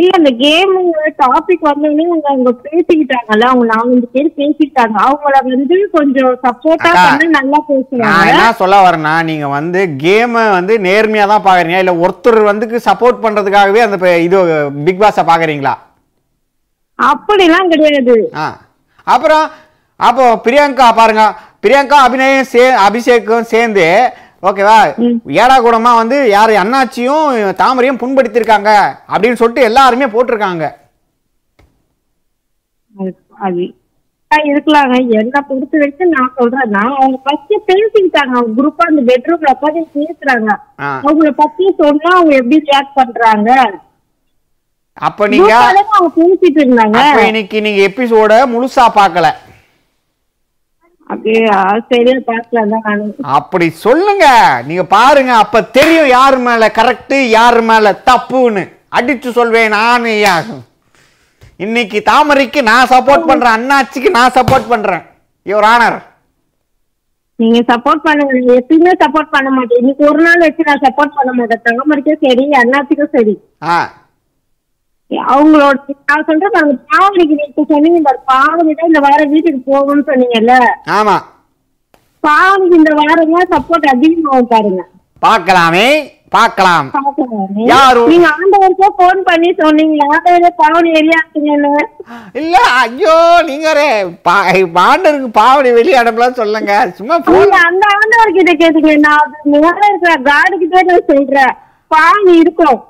இல்ல இந்த கேம் டாபிக் வந்தோடனே அவங்க அவங்க பேசிக்கிட்டாங்கல்ல அவங்க நாலஞ்சு பேர் பேசிக்கிட்டாங்க. அவங்கள வந்து கொஞ்சம் சப்போர்ட்டா பண்ணி நல்லா நான் பேசுவாங்க என்ன சொல்ல வரேன்னா நீங்க வந்து கேமை வந்து நேர்மையா தான் பாக்குறீங்க. இல்ல ஒருத்தர் வந்து சப்போர்ட் பண்றதுக்காகவே அந்த இது பிக் பாஸ பாக்குறீங்களா? அப்படிலாம் கிடையாது. அப்புறம் அப்போ பிரியங்கா பாருங்க. பிரியங்கா அபிநயம் சே அபிஷேக்கும் சேர்ந்து ஓகேவா? ஏடா கூடமா வந்து யார் அண்ணாச்சியும் தாமரையும் புண்படுத்தியிருக்காங்க அப்படின்னு சொல்லிட்டு எல்லாருமே போட்டிருக்காங்க. இருக்கலாங்க. என்ன பொறுத்த வரைக்கும் நான் சொல்றேன். நான் அவங்க ஃபர்ஸ்ட் பேசிக்கிட்டாங்க. அவங்க குரூப்பா அந்த பெட்ரூம்ல உட்காந்து பேசுறாங்க. அவங்கள பத்தி சொன்னா அவங்க எப்படி ரியாக்ட் பண்றாங்க? அப்ப நீங்க பேசிட்டு இருந்தாங்க. இன்னைக்கு நீங்க எபிசோட முழுசா பார்க்கல. அப்படியே ஆ, சரியா பாக்கலாம் தான் நானு அப்படி சொல்லுங்க. நீங்க பாருங்க அப்ப தெரியும் யார் மேல கரெக்ட் யார் மேல தப்புன்னு. அடிச்சு சொல்வேன் நான் இன்னைக்கு தாமரைக்கு நான் சப்போர்ட் பண்றேன் அண்ணாச்சிக்கு நான் சப்போர்ட் பண்றேன். யுவர் ஆனர் நீங்க சப்போர்ட் பண்ணுங்க எப்பயுமே சப்போர்ட் பண்ண மாட்டேன் இன்னைக்கு ஒரு நாள் வச்சு நான் சப்போர்ட் பண்ண மாட்டேன். தங்கமரிக்கும் சரி அண்ணாத்துக்கும் சரி. ஆ. அவங்களோட நான் சொல்றேன் பாருங்க பாவனிக்கு நீங்க சொன்னீங்க பாரு பாவனி தான் இந்த வாரம் வீட்டுக்கு போகணும்னு சொன்னீங்கல்ல? ஆமா. பாவனிக்கு இந்த வாரம் சப்போர்ட் அதிகமாகும் பாருங்க. பார்க்கலாமே பார்க்கலாம். பாக்கலாமே. யாரு? நீங்க ஆண்டவருக்கே போன் பண்ணி சொன்னீங்க ஆண்டவரே பாவனி வெளியாட்டுங்கன்னு இல்ல ஐயோ நீங்க ஒரு பா- பாண்டருக்கு பாவடி வெளியே அனுப்பலாம் சொல்லுங்க. சும்மா போன் அந்த ஆண்டவர் கிட்ட கேட்டீங்க நான் மேல இருக்கிற காடு கிட்ட நான் சொல்றேன். பாவனி இருக்கும்.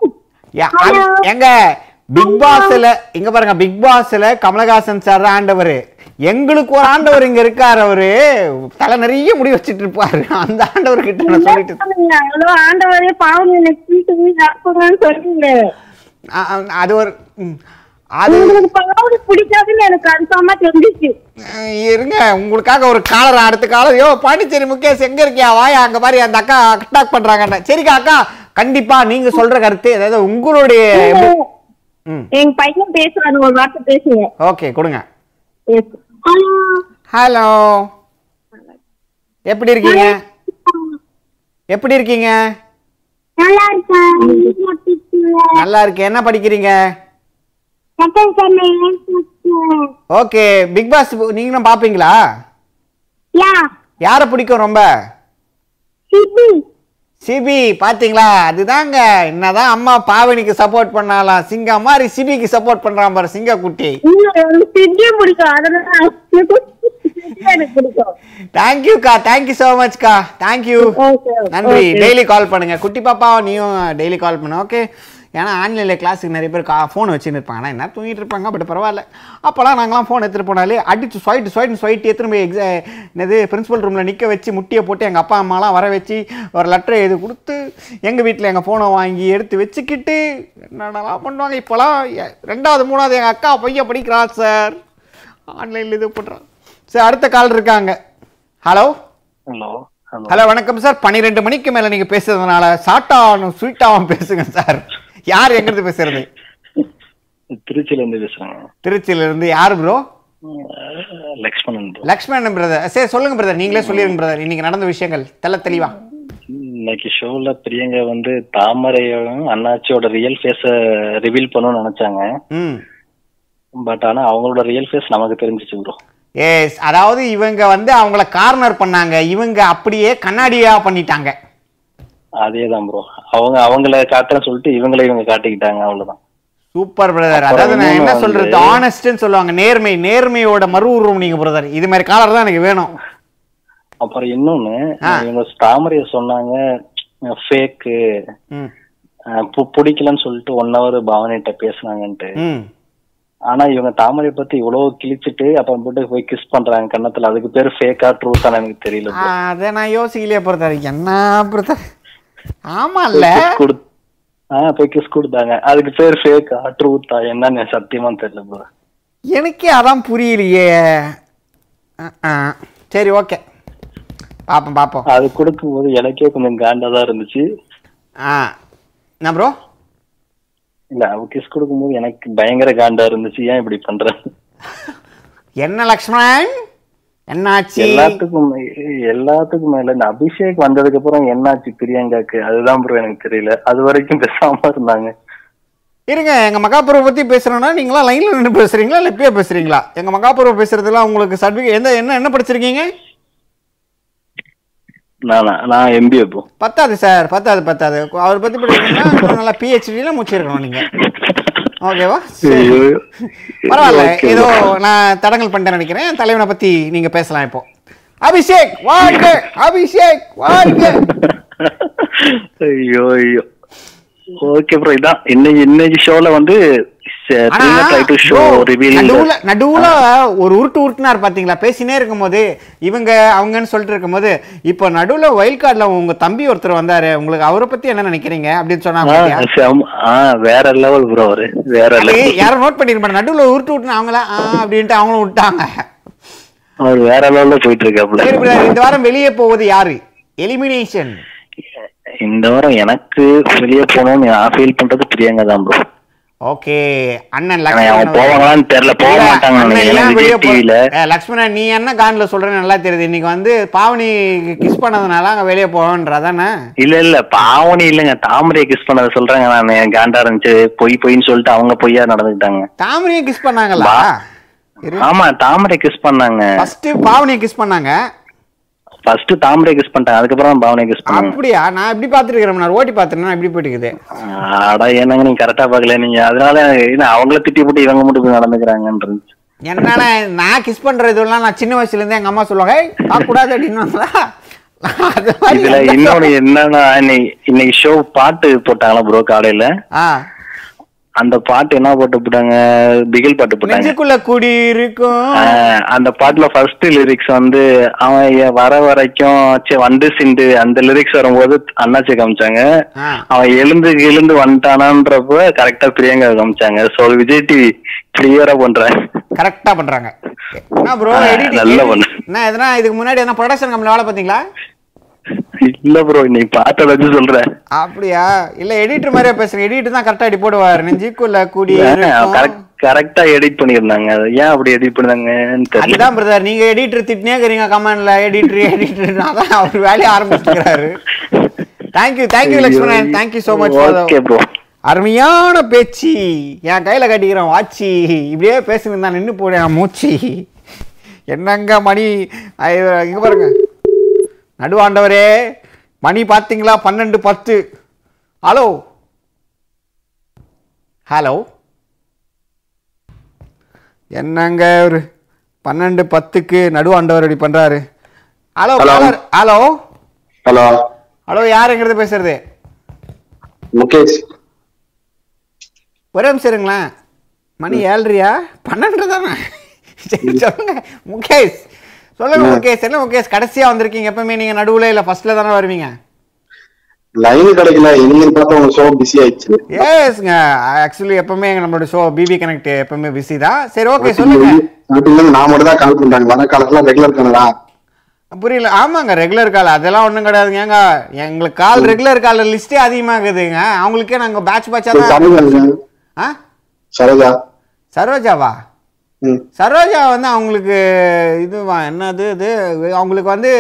எங்க பிக் பாஸ்ல இங்க பாருங்க பிக் பாஸ்ல கமலஹாசன் சார் ஆண்டவர். எங்களுக்கு ஒரு ஆண்டவர் இங்க இருக்காரு அவரு. தலை நிறைய முடி வச்சிட்டு இருப்பாரு அந்த ஆண்டவர் கிட்ட நான் சொல்லிட்டு ஆண்டவரே பாவம் அது ஒரு அது பிடிக்காதுன்னு எனக்கு கன்ஃபார்மா தெரிஞ்சிச்சு. இருங்க உங்களுக்காக ஒரு காலர் அடுத்த காலர். யோ பாண்டிச்சேரி முகேஷ் எங்க இருக்கியா? வாயா அங்க பாரு அந்த அக்கா அட்டாக் பண்றாங்க சரிக்கா அக்கா கண்டிப்பா நீங்க சொல்ற கருத்து அதாவது உங்களுடைய எங்க பையன் பேசுறாரு ஒரு வார்த்தை பேசுங்க ஓகே கொடுங்க. ஹலோ. ஹலோ. எப்படி இருக்கீங்க? எப்படி இருக்கீங்க? நல்லா இருக்கேன். நல்லா இருக்கு என்ன படிக்கிறீங்க? ஓகே பிக் பாஸ் நீங்களும் பாப்பீங்களா? யா. யாரை பிடிக்கும் ரொம்ப? சிபி பாத்தீங்களா? அதுதாங்க. என்னதான் அம்மா பாவனிக்கு சப்போர்ட் பண்ணாலாம் சிங்க மாதிரி சிபிக்கு சப்போர்ட் பண்றான் பாரு சிங்க குட்டி. தேங்க்யூக்கா தேங்க்யூ ஸோ மச்க்கா தேங்க்யூ நன்றி. டெய்லி கால் பண்ணுங்க. குட்டி பாப்பா நீயும் டெய்லி கால் பண்ணு ஓகே ஏன்னா ஆன்லைனில் கிளாஸுக்கு நிறைய பேர் கா ஃபோன் வச்சுன்னு இருப்பாங்க. ஆனால் என்ன தூங்கிட்டு இருப்பாங்க பட் பரவாயில்ல. அப்போல்லாம் நாங்களாம் ஃபோன் எடுத்துகிட்டு போனாலே அடிச்சு ஸ்வைட்டு ஸ்வைட்டு எடுத்துன்னு போய் எக்ஸா என்னது பிரின்சிபல் ரூமில் நிற்க வச்சு முட்டியை போட்டு எங்கள் அப்பா அம்மாலாம் வர வச்சு ஒரு லெட்டரை எழுதி கொடுத்து எங்கள் வீட்டில் எங்கள் ஃபோனை வாங்கி எடுத்து வச்சுக்கிட்டு என்னென்னலாம் பண்ணுவாங்க. இப்போலாம் ரெண்டாவது மூணாவது எங்கள் அக்கா பையன் படிக்கிறான் சார் ஆன்லைனில் இது பண்ணுறான் சார் அடுத்த கால் இருக்காங்க. ஹலோ ஹலோ ஹலோ வணக்கம் சார் பன்னிரெண்டு மணிக்கு மேல நீங்க பேசுறதுனால சாட்டாவும் ஸ்வீட்டாவும் பேசுங்க சார் யார் எங்கிருந்து பேசுறது? திருச்சியில இருந்து பேசுறேங்க திருச்சியில இருந்து யார் bro Lakshmanan bro. Lakshmanan brother சரி சொல்லுங்க பிரதர் நீங்களே சொல்லிருங்க பிரதர் இன்னைக்கு நடந்த விஷயங்கள். தெள்ள தெளிவா. இன்னைக்கு ஷோல பிரியங்கா வந்து தாமரையும் அண்ணாச்சியோட ரியல் ஃபேஸ ரிவீல் பண்ணணும்னு நினைச்சாங்க. பட் ஆனா அவங்களோட ரியல் ஃபேஸ் நமக்கு தெரிஞ்சிச்சு ப்ரோ எஸ் அதாவது இவங்க வந்து அவங்கள கார்னர் பண்ணாங்க. இவங்க அப்படியே கண்ணாடியா பண்ணிட்டாங்க. அதேதான் ப்ரோ அவங்க அவங்கள காட்டுறேன்னு சொல்லிட்டு இவங்கள இவங்க காட்டிக்கிட்டாங்க அவ்வளவுதான். சூப்பர் பிரதர் அதாவது நான் என்ன சொல்றது? ஆனஸ்ட்னு சொல்லுவாங்க. நேர்மை நேர்மையோட மறு உருவம் நீங்க பிரதர் இது மாதிரி காலர் தான் எனக்கு வேணும். அப்புறம் இன்னொன்னு. இவங்க தாமரைய சொன்னாங்க ஃபேக்கு பிடிக்கலன்னு சொல்லிட்டு ஒன் ஹவர் பாவனிட்ட பேசுனாங்கன்ட்டு. ஆனா இவங்க தாமரை பத்தி இவ்வளவு கிழிச்சிட்டு அப்புறம் போட்டு போய் கிஸ் பண்றாங்க கன்னத்துல. அதுக்கு பேரு ஃபேக்கா ட்ரூத்தான எனக்கு தெரியல. அதை நான் யோசிக்கலையே பிரதர் என்ன பிரதர் கொடு- ஆ போய் கிஸ் கொடுத்தாங்க. அதுக்கு பேர் ஃபேக்கா ட்ரூத்தா என்னன்னு சத்தியமா தெரியல ப்ரோ. எனக்கே அதான் புரியலையே. சரி ஓகே பார்ப்போம் பார்ப்போம் அது கொடுக்கும்போது எனக்கே கொஞ்சம் காண்டா தான் இருந்துச்சு. ஆ. என்ன ப்ரோ? இல்ல அவ கிஸ் கொடுக்கும்போது எனக்கு பயங்கர காண்டா இருந்துச்சு. ஏன் இப்படி பண்ற? என்ன லக்ஷ்மணன்? என்னாச்சு? எல்லாத்துக்கும் எல்லாத்துக்கும் மேல. இந்த அபிஷேக் வந்ததுக்கு அப்புறம் என்னாச்சு பிரியங்காக்கு? அதுதான் ப்ரோ எனக்கு தெரியல. அது வரைக்கும் பேசாம இருந்தாங்க. இருங்க எங்க மகாபுரம் பத்தி பேசுறோம்னா நீங்களா லைன்ல நின்று பேசுறீங்களா இல்ல இப்பயே பேசுறீங்களா? எங்க மகாபுரம் பேசுறதுலாம் உங்களுக்கு சர்டிபிகேட் எந்த என்ன என்ன படிச்சிருக்கீங்க? நானா எம்பிஏ ப்ரோ பத்தாது சார் பத்தாது பத்தாது. அவர் பத்தி படிக்கணும்னா இன்னும் நல்லா பிஹெச்டில முடிச்சிருக்கணும் நீங்க. ஓகேவா. பரவாயில்ல. ஏதோ. நான் தடங்கல் பண்ணிட்டேன் நினைக்கிறேன். தலைவனை பத்தி நீங்க பேசலாம் இப்போ. அபிஷேக் வாழ்க! அபிஷேக் வாழ்க! ஐயோ ஐயோ. ஓகே ப்ரோ இதான் இன்னைக்கு இன்னைக்கு ஷோல வந்து நடுவுல ஒரு உருட்டு உருட்டுனார் பாத்தீங்களா? பேசினே இருக்கும்போது இவங்க அவங்கன்னு சொல்லிட்டு இருக்கும்போது இப்போ நடுவுல வைல்ட் கார்டுல உங்க தம்பி ஒருத்தர் வந்தாரு உங்களுக்கு அவரை பத்தி என்ன நினைக்கிறீங்க? அப்படின்னு சொன்னாங்க வேற லெவல் ப்ரோ அவரு வேற லெவல் யாரும் நோட் பண்ணிருப்பாங்க நடுவுல உருட்டு விட்டுனா அவங்கள அப்படின்ட்டு அவங்களும் விட்டாங்க. அவர் வேற லெவல்ல போயிட்டு இருக்காப்ல இந்த வாரம் வெளியே போவது யாரு? எலிமினேஷன் இந்த வாரம் எனக்கு வெளியே போகணும்னு நான் ஃபீல் பண்றது பிரியங்கா தான் ப்ரோ ஓகே அண்ணன் லக்ஷ்மணன் போவாங்களான்னு தெரியல போக மாட்டாங்க லக்ஷ்மணன் நீ என்ன கான்ல சொல்றேன்னு நல்லா தெரியுது. இன்னைக்கு வந்து பாவனி கிஸ் பண்ணதுனால அங்க வெளியே போகன்றதானே இல்ல இல்ல பாவனி இல்லங்க. தாமரையை கிஸ் பண்ணத சொல்றாங்க நான். காண்டா இருந்துச்சு. பொய் பொய்ன்னு சொல்லிட்டு அவங்க பொய்யா நடந்துக்கிட்டாங்க. தாமரையை கிஸ் பண்ணாங்களா? ஆமா தாமரை கிஸ் பண்ணாங்க. ஃபர்ஸ்ட் பாவனியை கிஸ் பண்ணாங்க. ஃபர்ஸ்ட் தாமரை கிஸ் பண்ணிட்டாங்க அதுக்கப்புறம் பாவனை கிஸ் பண்ணாங்க அப்படியா? நான் எப்படி பாத்துருக்கிறேன் நான் ஓட்டி பாத்துறேன் எப்படி போயிட்டு அடா என்னங்க நீங்க கரெக்டா பாக்கல நீங்க? அதனால என்ன அவங்கள திட்டி போட்டு இவங்க மட்டும் இப்படி நடந்துக்கிறாங்கன்றது. என்னன்னா நான் கிஸ் பண்ற இதெல்லாம் நான் சின்ன வயசுல இருந்தே எங்க அம்மா சொல்லுவாங்க "ஏய், பார்க்கக்கூடாது அப்படின்னு இதுல இன்னொன்னு என்னன்னா இன்னைக்கு ஷோ பாட்டு போட்டாங்களா ப்ரோ காலையில? ஆ. அந்த பாட்டு என்ன பாட்டு போட்டாங்க? பிகில் பாட்டு போட்டாங்க. நெஞ்சுக்குள்ள கூடி இருக்கும். அந்த பாட்டுல ஃபர்ஸ்ட் லிரிக்ஸ் வந்து அவன் வர வரைக்கும் சே வந்து சிண்டு அந்த லிரிக்ஸ் வரும்போது அண்ணாச்சி காமிச்சாங்க. அவன் எழுந்து எழுந்து வந்துட்டானான்றப்ப கரெக்டா பிரியங்கா காமிச்சாங்க. சோ விஜய் டிவி கிளியரா பண்றேன் கரெக்டா பண்றாங்க. என்ன ப்ரோ நல்லா பண்ணு. என்ன எதனா இதுக்கு முன்னாடி எதனா ப்ரொடக்ஷன் கம்பெனி வேலை பார்த்தீங்களா? இல்ல ப்ரோ நீ பாட்டை வச்சு சொல்றேன். அப்படியா? இல்ல எடிட்டர் மாதிரியே பேசுறேன் எடிட்டர் தான் கரெக்டா எடி போடுவார். நெஞ்சுக்குள்ள கூடி கரெக்டா எடிட் பண்ணிருந்தாங்க அது ஏன் அப்படி எடிட் பண்ணாங்கன்னு தெரியல. அதுதான் பிரதர் நீங்க எடிட்டர் திட்டினே இருக்கிறீங்க கமெண்ட்ல எடிட்டர் எடிட்டர் தான் அவர் வேலையை ஆரம்பிச்சுக்கிறாரு thank you thank you Lakshmanan thank you so much okay bro அருமையான பேச்சு. என் கையில கட்டிக்கிறேன் வாட்சி. இப்படியே பேசினிருந்தா நின்று போடேன் மூச்சு. என்னங்க மணி? இங்க பாருங்க. நடுவாண்டவரே மணி பார்த்தீங்களா? பன்னெண்டு பத்து. ஹலோ. ஹலோ. என்னங்க ஒரு பன்னெண்டு பத்துக்கு நடுவாண்டவர் இப்படி பண்றாரு? Hello hello. ஹலோ. ஹலோ. யாருங்கிறது பேசுறது? முகேஷ். ஒரே நிமிஷம் இருங்களேன். மணி ஏழ்றியா பன்னெண்டு தானே சரி சொல்லுங்க. முகேஷ். சொல்லுங்க முகேஷ் என்ன முகேஷ் கடைசியா வந்திருக்கீங்க. எப்பவுமே நீங்க நடுவுல இல்ல ஃபர்ஸ்ட்ல தானே வருவீங்க? லைன் கிடைக்கல. இன்னைக்கு பார்த்தா உங்க ஷோ பிஸி ஆயிடுச்சு. ஏஸ்ங்க ஆக்சுவலி எப்பவுமே நம்மளோட ஷோ பிபி கனெக்ட் எப்பவுமே பிஸி தான். சரி ஓகே சொல்லுங்க. நான் மட்டும் தான் கால் பண்றாங்க. வர காலத்துல ரெகுலர் காலரா புரியல. ஆமாங்க ரெகுலர் கால் அதெல்லாம் ஒண்ணும் கிடையாதுங்க. ஏங்க எங்களுக்கு கால் ரெகுலர் கால் லிஸ்டே அதிகமாகுதுங்க. அவங்களுக்கே நாங்க பேட்ச் பேட்சா தான் சரோஜா. சரோஜாவா. சரோஜா வந்து அவங்களுக்கு இதுவா என்னது இது? அவங்களுக்கு வந்து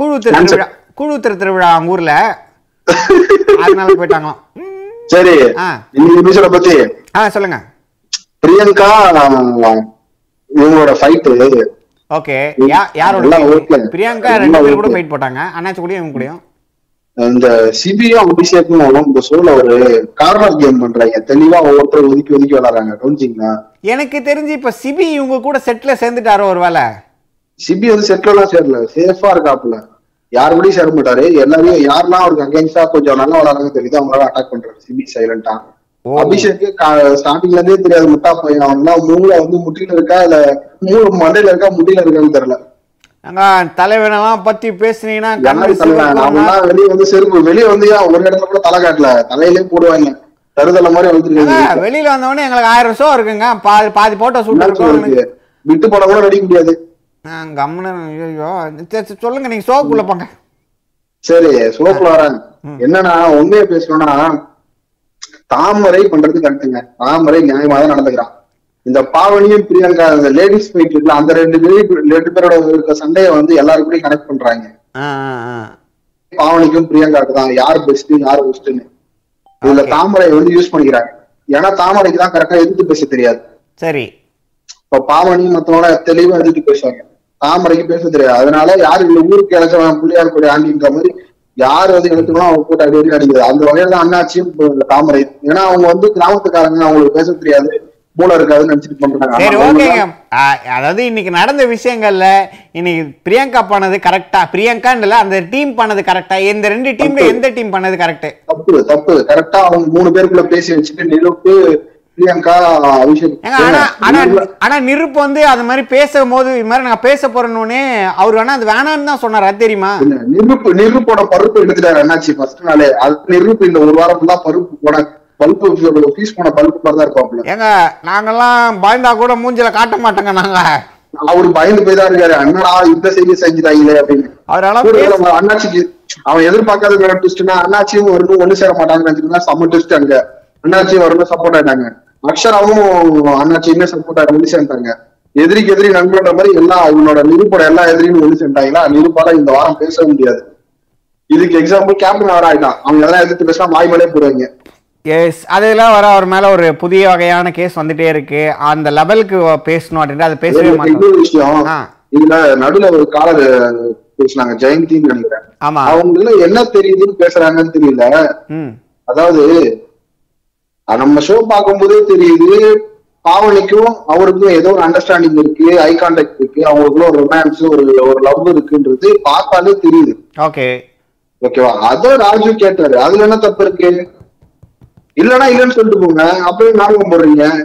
கூழு திருவிழா கூழு திருவிழா அவங்க ஊர்ல அதனால போயிட்டாங்களாம். சரி. எபிசோட பத்தி. ஆ சொல்லுங்க. பிரியங்கா இவங்களோட ஃபைட்டு ஓகே. யாரோட. பிரியங்கா ரெண்டு பேர் கூட. ஃபைட் போட்டாங்க. அண்ணாச்சி கூடயும் இவங்க கூடயும் இந்த சிபியும் அபிஷேக்கும் இந்த ஷோல ஒரு கார்னர் கேம் பண்றாங்க. தெளிவா ஒவ்வொருத்தரும் ஒதுக்கி ஒதுக்கி விளாடுறாங்க கவனிச்சிங்களா? எனக்கு தெரிஞ்சு இப்ப சிபி இவங்க கூட செட்ல சேர்ந்துட்டாரோ ஒரு வேலை சிபி வந்து செட்ல எல்லாம் சேரல. சேஃபா இருக்காப்புல. யார் கூடயும் சேர மாட்டாரு. எல்லாரையும் யாரெல்லாம் அவருக்கு அகேன்ஸ்டா கொஞ்சம் நல்லா விளாடுறாங்க தெரியுது. அவங்களால அட்டாக் பண்றாரு. சிபி சைலண்டா ஓ. அபிஷேக் ஸ்டார்டிங்ல இருந்தே தெரியாது. முட்டா பையன். அவன்லாம் மூளை வந்து முட்டில இருக்கா? இல்ல மூளை மண்டையில இருக்கா? முட்டில இருக்கான்னு தெரியல. அங்க தலைவனெல்லாம் பத்தி பேசுனீங்கன்னா வெளிய வந்து செருப்பு வெளிய வந்து ஒரு இடத்துல கூட தலை காட்டல. தலையிலே போடுவாங்க. தருதல மாதிரி வந்துருக்காங்க வெளியில வந்தவொடனே எங்களுக்கு ஆயிரம் ஷோ இருக்குங்க. பாதி பாதி போட்டோ சூட் விட்டு போட கூட நடிக்க முடியாது நான் கம்முன்னு ஐயோ சொல்லுங்க நீங்க ஷோக்குள்ள போங்க. சரி சோப்புல வரேன். என்னன்னா உண்மையை பேசணும்னா தாமரை பண்றது கரெக்டுங்க தாமரை நியாயமா தான் நடந்துக்கிறான். இந்த பாவனியும் பிரியங்கா இந்த லேடிஸ் ஃபைட் இருக்குல்ல அந்த ரெண்டு பேரும் ரெண்டு பேரோட இருக்க சண்டையை வந்து எல்லாருக்கூடயும் கனெக்ட் பண்றாங்க. பாவனிக்கும் பிரியங்காவுக்கு தான் யார் பெஸ்ட் யார் பெஸ்ட்னு இதுல தாமரை வந்து யூஸ் பண்ணிக்கிறாங்க. ஏன்னா தாமரைக்கு தான் கரெக்டா எதிர்த்து பேச தெரியாது. சரி. இப்ப பாவனி மத்தவங்கள தெளிவா எதிர்த்து பேசுவாங்க. தாமரைக்கு பேச தெரியாது. அதனால யாரு இந்த ஊருக்கு இழைச்சவன் பிள்ளையார் கூட ஆண்டின்ற மாதிரி யாரு வந்து எடுத்துக்கணும் அவங்க போட்டு அடி அடி அடிக்குது அந்த வகையில தான் அண்ணாச்சியும் தாமரை. ஏன்னா அவங்க வந்து கிராமத்துக்காரங்க அவங்களுக்கு பேச தெரியாது. இருக்காதுன்னு நினைச்சிட்டு பண்றாங்க. ஆ, அதாவது இன்னைக்கு நடந்த விஷயங்கள்ல இன்னைக்கு பிரியங்கா பண்ணது கரெக்டா பிரியங்கான்னு இல்ல அந்த டீம் பண்ணது கரெக்டா இந்த ரெண்டு டீம்ல எந்த டீம் பண்ணது கரெக்ட் தப்பு தப்பு. கரெக்டா அவங்க மூணு பேருக்குள்ள பேசி வச்சுட்டு நிலுப்பு பிரியங்கா ஆனா நிருப்பு வந்து அது மாதிரி பேசும்போது இது மாதிரி நாங்க பேச போறோன்னே அவர் வேணா அது வேணான்னு தான் சொன்னார் தெரியுமா? நிருப்பு நிருப்போட பருப்பு எடுத்துட்டாரு அண்ணாச்சி ஃபர்ஸ்ட் நாளே. அது நிருப்பு இந்த ஒரு வாரம் ஃபுல்லா பருப்பு போன பல்பு பீஸ் போன பல்பு மாதிரி தான் இருப்பாப்ல ஏங்க நாங்கெல்லாம் பயந்தா கூட மூஞ்சில காட்ட மாட்டோங்க நாங்க. அவரு பயந்து போய் தான் இருக்காரு. அண்ணா இந்த செய்தி செஞ்சுட்டாங்களே அப்படின்னு. அவரால அண்ணாச்சிக்கு அவன் எதிர்பார்க்காத ட்விஸ்ட்னா அண்ணாச்சியும் வரணும் ஒண்ணு சேர மாட்டாங்கன்னு நினைச்சிருந்தா செம்ம ட்விஸ்ட் அங்க. அண்ணாச்சியும் வரணும் சப்போர்ட் ஆயிட்டாங்க. அக்ஷராவும் அண்ணாச்சியுமே சப்போர்ட் ஆயிட்டு ஒண்ணு சேர்ந்தாங்க எதிரிக்கு எதிரி நண்பன்ற மாதிரி எல்லா இவனோட நிருப்போட எல்லா எதிரியும் ஒண்ணு சேர்ந்தாங்களா நிருப்பால இந்த வாரம் பேச முடியாது. இதுக்கு எக்ஸாம்பிள் கேப்டன் அவர் ஆயிட்டான் அவங்க எதனா எதிர்த்து பேசினா வாய் மேலே போடுவாங்க. எஸ் அதெல்லாம் வர அவர் மேல ஒரு புதிய வகையான கேஸ் வந்துட்டே இருக்கு. அந்த லெவலுக்கு பேசணும் அப்படின்ட்டு அதை பேசவே மாட்டோம். இதுல நடுவுல ஒரு காலர் பேசினாங்க ஜெயந்தின்னு நினைக்கிறேன். ஆமா. அவங்கள என்ன தெரியுதுன்னு பேசுறாங்கன்னு தெரியல. அதாவது நம்ம ஷோ பார்க்கும்போதே தெரியுது பாவனிக்கும் அவருக்கும் ஏதோ ஒரு அண்டர்ஸ்டாண்டிங் இருக்கு ஐ கான்டாக்ட் இருக்கு அவங்களுக்குள்ள ஒரு ரொமான்ஸ் ஒரு ஒரு லவ் இருக்குன்றது பார்த்தாலே தெரியுது. ஓகே ஓகேவா அத ராஜு கேட்டாரு. அதுல என்ன தப்பு இருக்கு? இல்லன்னா இல்லன்னு சொல்லிட்டு போங்க. அப்படியே ஞாபகம் போடுறீங்க.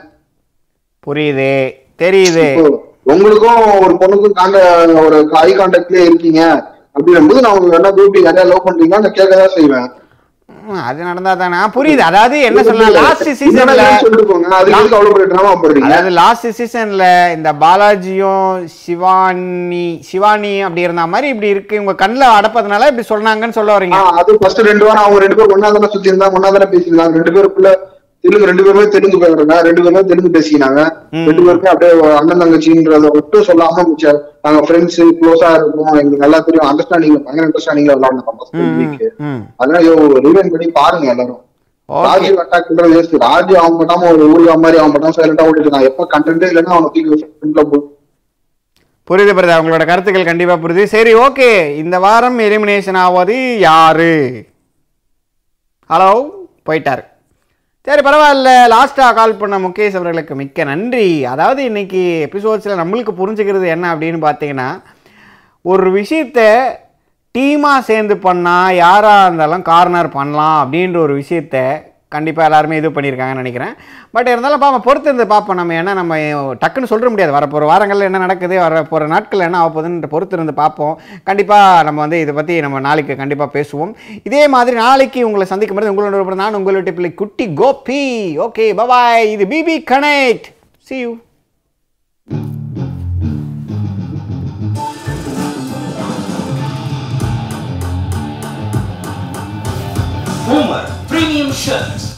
புரியுது. தெரியுது. உங்களுக்கும் ஒரு பொண்ணுக்கும் காண்ட ஒரு ஐ கான்டாக்ட்லயே இருக்கீங்க. அப்படின்னும் போது நான் உங்களுக்கு என்ன கூப்பிட்டு நிறைய லவ் பண்றீங்க நான் கேட்கதான் செய்வேன். ம், அது நடந்தா தானே புரியுது. அதாவது என்ன சொல்லலாம் லாஸ்ட் சீசன்ல அதாவது லாஸ்ட் சீசன்ல இந்த பாலாஜியும் சிவானி சிவானி அப்படி இருந்த மாதிரி இப்படி இருக்கு. உங்க கண்ணுல அடப்பதுனால இப்படி சொன்னாங்கன்னு சொல்ல வரீங்க. அது ஃபர்ஸ்ட் ரெண்டு வாரம் அவங்க ரெண்டு பேரும் ஒன்னா தானே சுத்தி இருந்தாங்க ஒன்னா தானே பேசியிருந்தாங்க ரெண்டு பேருக்குள்ள தெலுங்கு ரெண்டு பேருமே தெலுங்கு பேசுறாங்க. ரெண்டு பேருமே தெலுங்கு பேசிக்கினாங்க. ரெண்டு பேருமே அப்படியே அண்ணன் தங்கச்சின்றத மட்டும் சொல்லாம மிச்சம் நாங்க ஃப்ரெண்ட்ஸ் க்ளோஸா இருக்கோம். எங்களுக்கு நல்லா தெரியும். அண்டர்ஸ்டாண்டிங் பயங்கர அண்டர்ஸ்டாண்டிங்ல விளாடணும் அதனால ரிவைன் பண்ணி பாருங்க எல்லாரும். ராஜீவ் அட்டாக் பண்றது வேஸ்ட் ராஜீவ் அவங்க மட்டும் ஒரு ஊருகா மாதிரி அவன் மட்டும் சைலண்டா ஓடிட்டு இருக்கான் எப்ப கண்டென்ட்டே இல்லைன்னா அவனை தூக்கி புரியுது பிரதா உங்களோட கருத்துக்கள் கண்டிப்பா புரியுது. சரி ஓகே இந்த வாரம் எலிமினேஷன் ஆவது யாரு? ஹலோ போயிட்டாரு. சரி பரவாயில்ல. லாஸ்ட்டாக கால் பண்ண முகேஷ் அவர்களுக்கு மிக்க நன்றி. அதாவது இன்றைக்கி எபிசோட்ஸில் நம்மளுக்கு புரிஞ்சுக்கிறது என்ன அப்படின்னு பார்த்தீங்கன்னா ஒரு விஷயத்த டீமாக சேர்ந்து பண்ணால் யாராக இருந்தாலும் கார்னர் பண்ணலாம் அப்படின்ற ஒரு விஷயத்த கண்டிப்பாக எல்லாருமே இது பண்ணியிருக்காங்கன்னு நினைக்கிறேன். பட் இருந்தாலும் பாப்போம் பொறுத்து இருந்து பார்ப்போம் நம்ம ஏன்னா நம்ம டக்குன்னு சொல்ல முடியாது. வரப்போகிற வாரங்களில் என்ன நடக்குது வர போகிற நாட்கள் என்ன ஆக பொறுத்து இருந்து பார்ப்போம் கண்டிப்பாக நம்ம வந்து இதை பற்றி நம்ம நாளைக்கு கண்டிப்பாக பேசுவோம். இதே மாதிரி நாளைக்கு உங்களை சந்திக்கும் போது உங்களோட நான் உங்களுடைய பிள்ளை குட்டி கோபி. ஓகே பபாய் இது BB connect see you Boomer. premium shirt.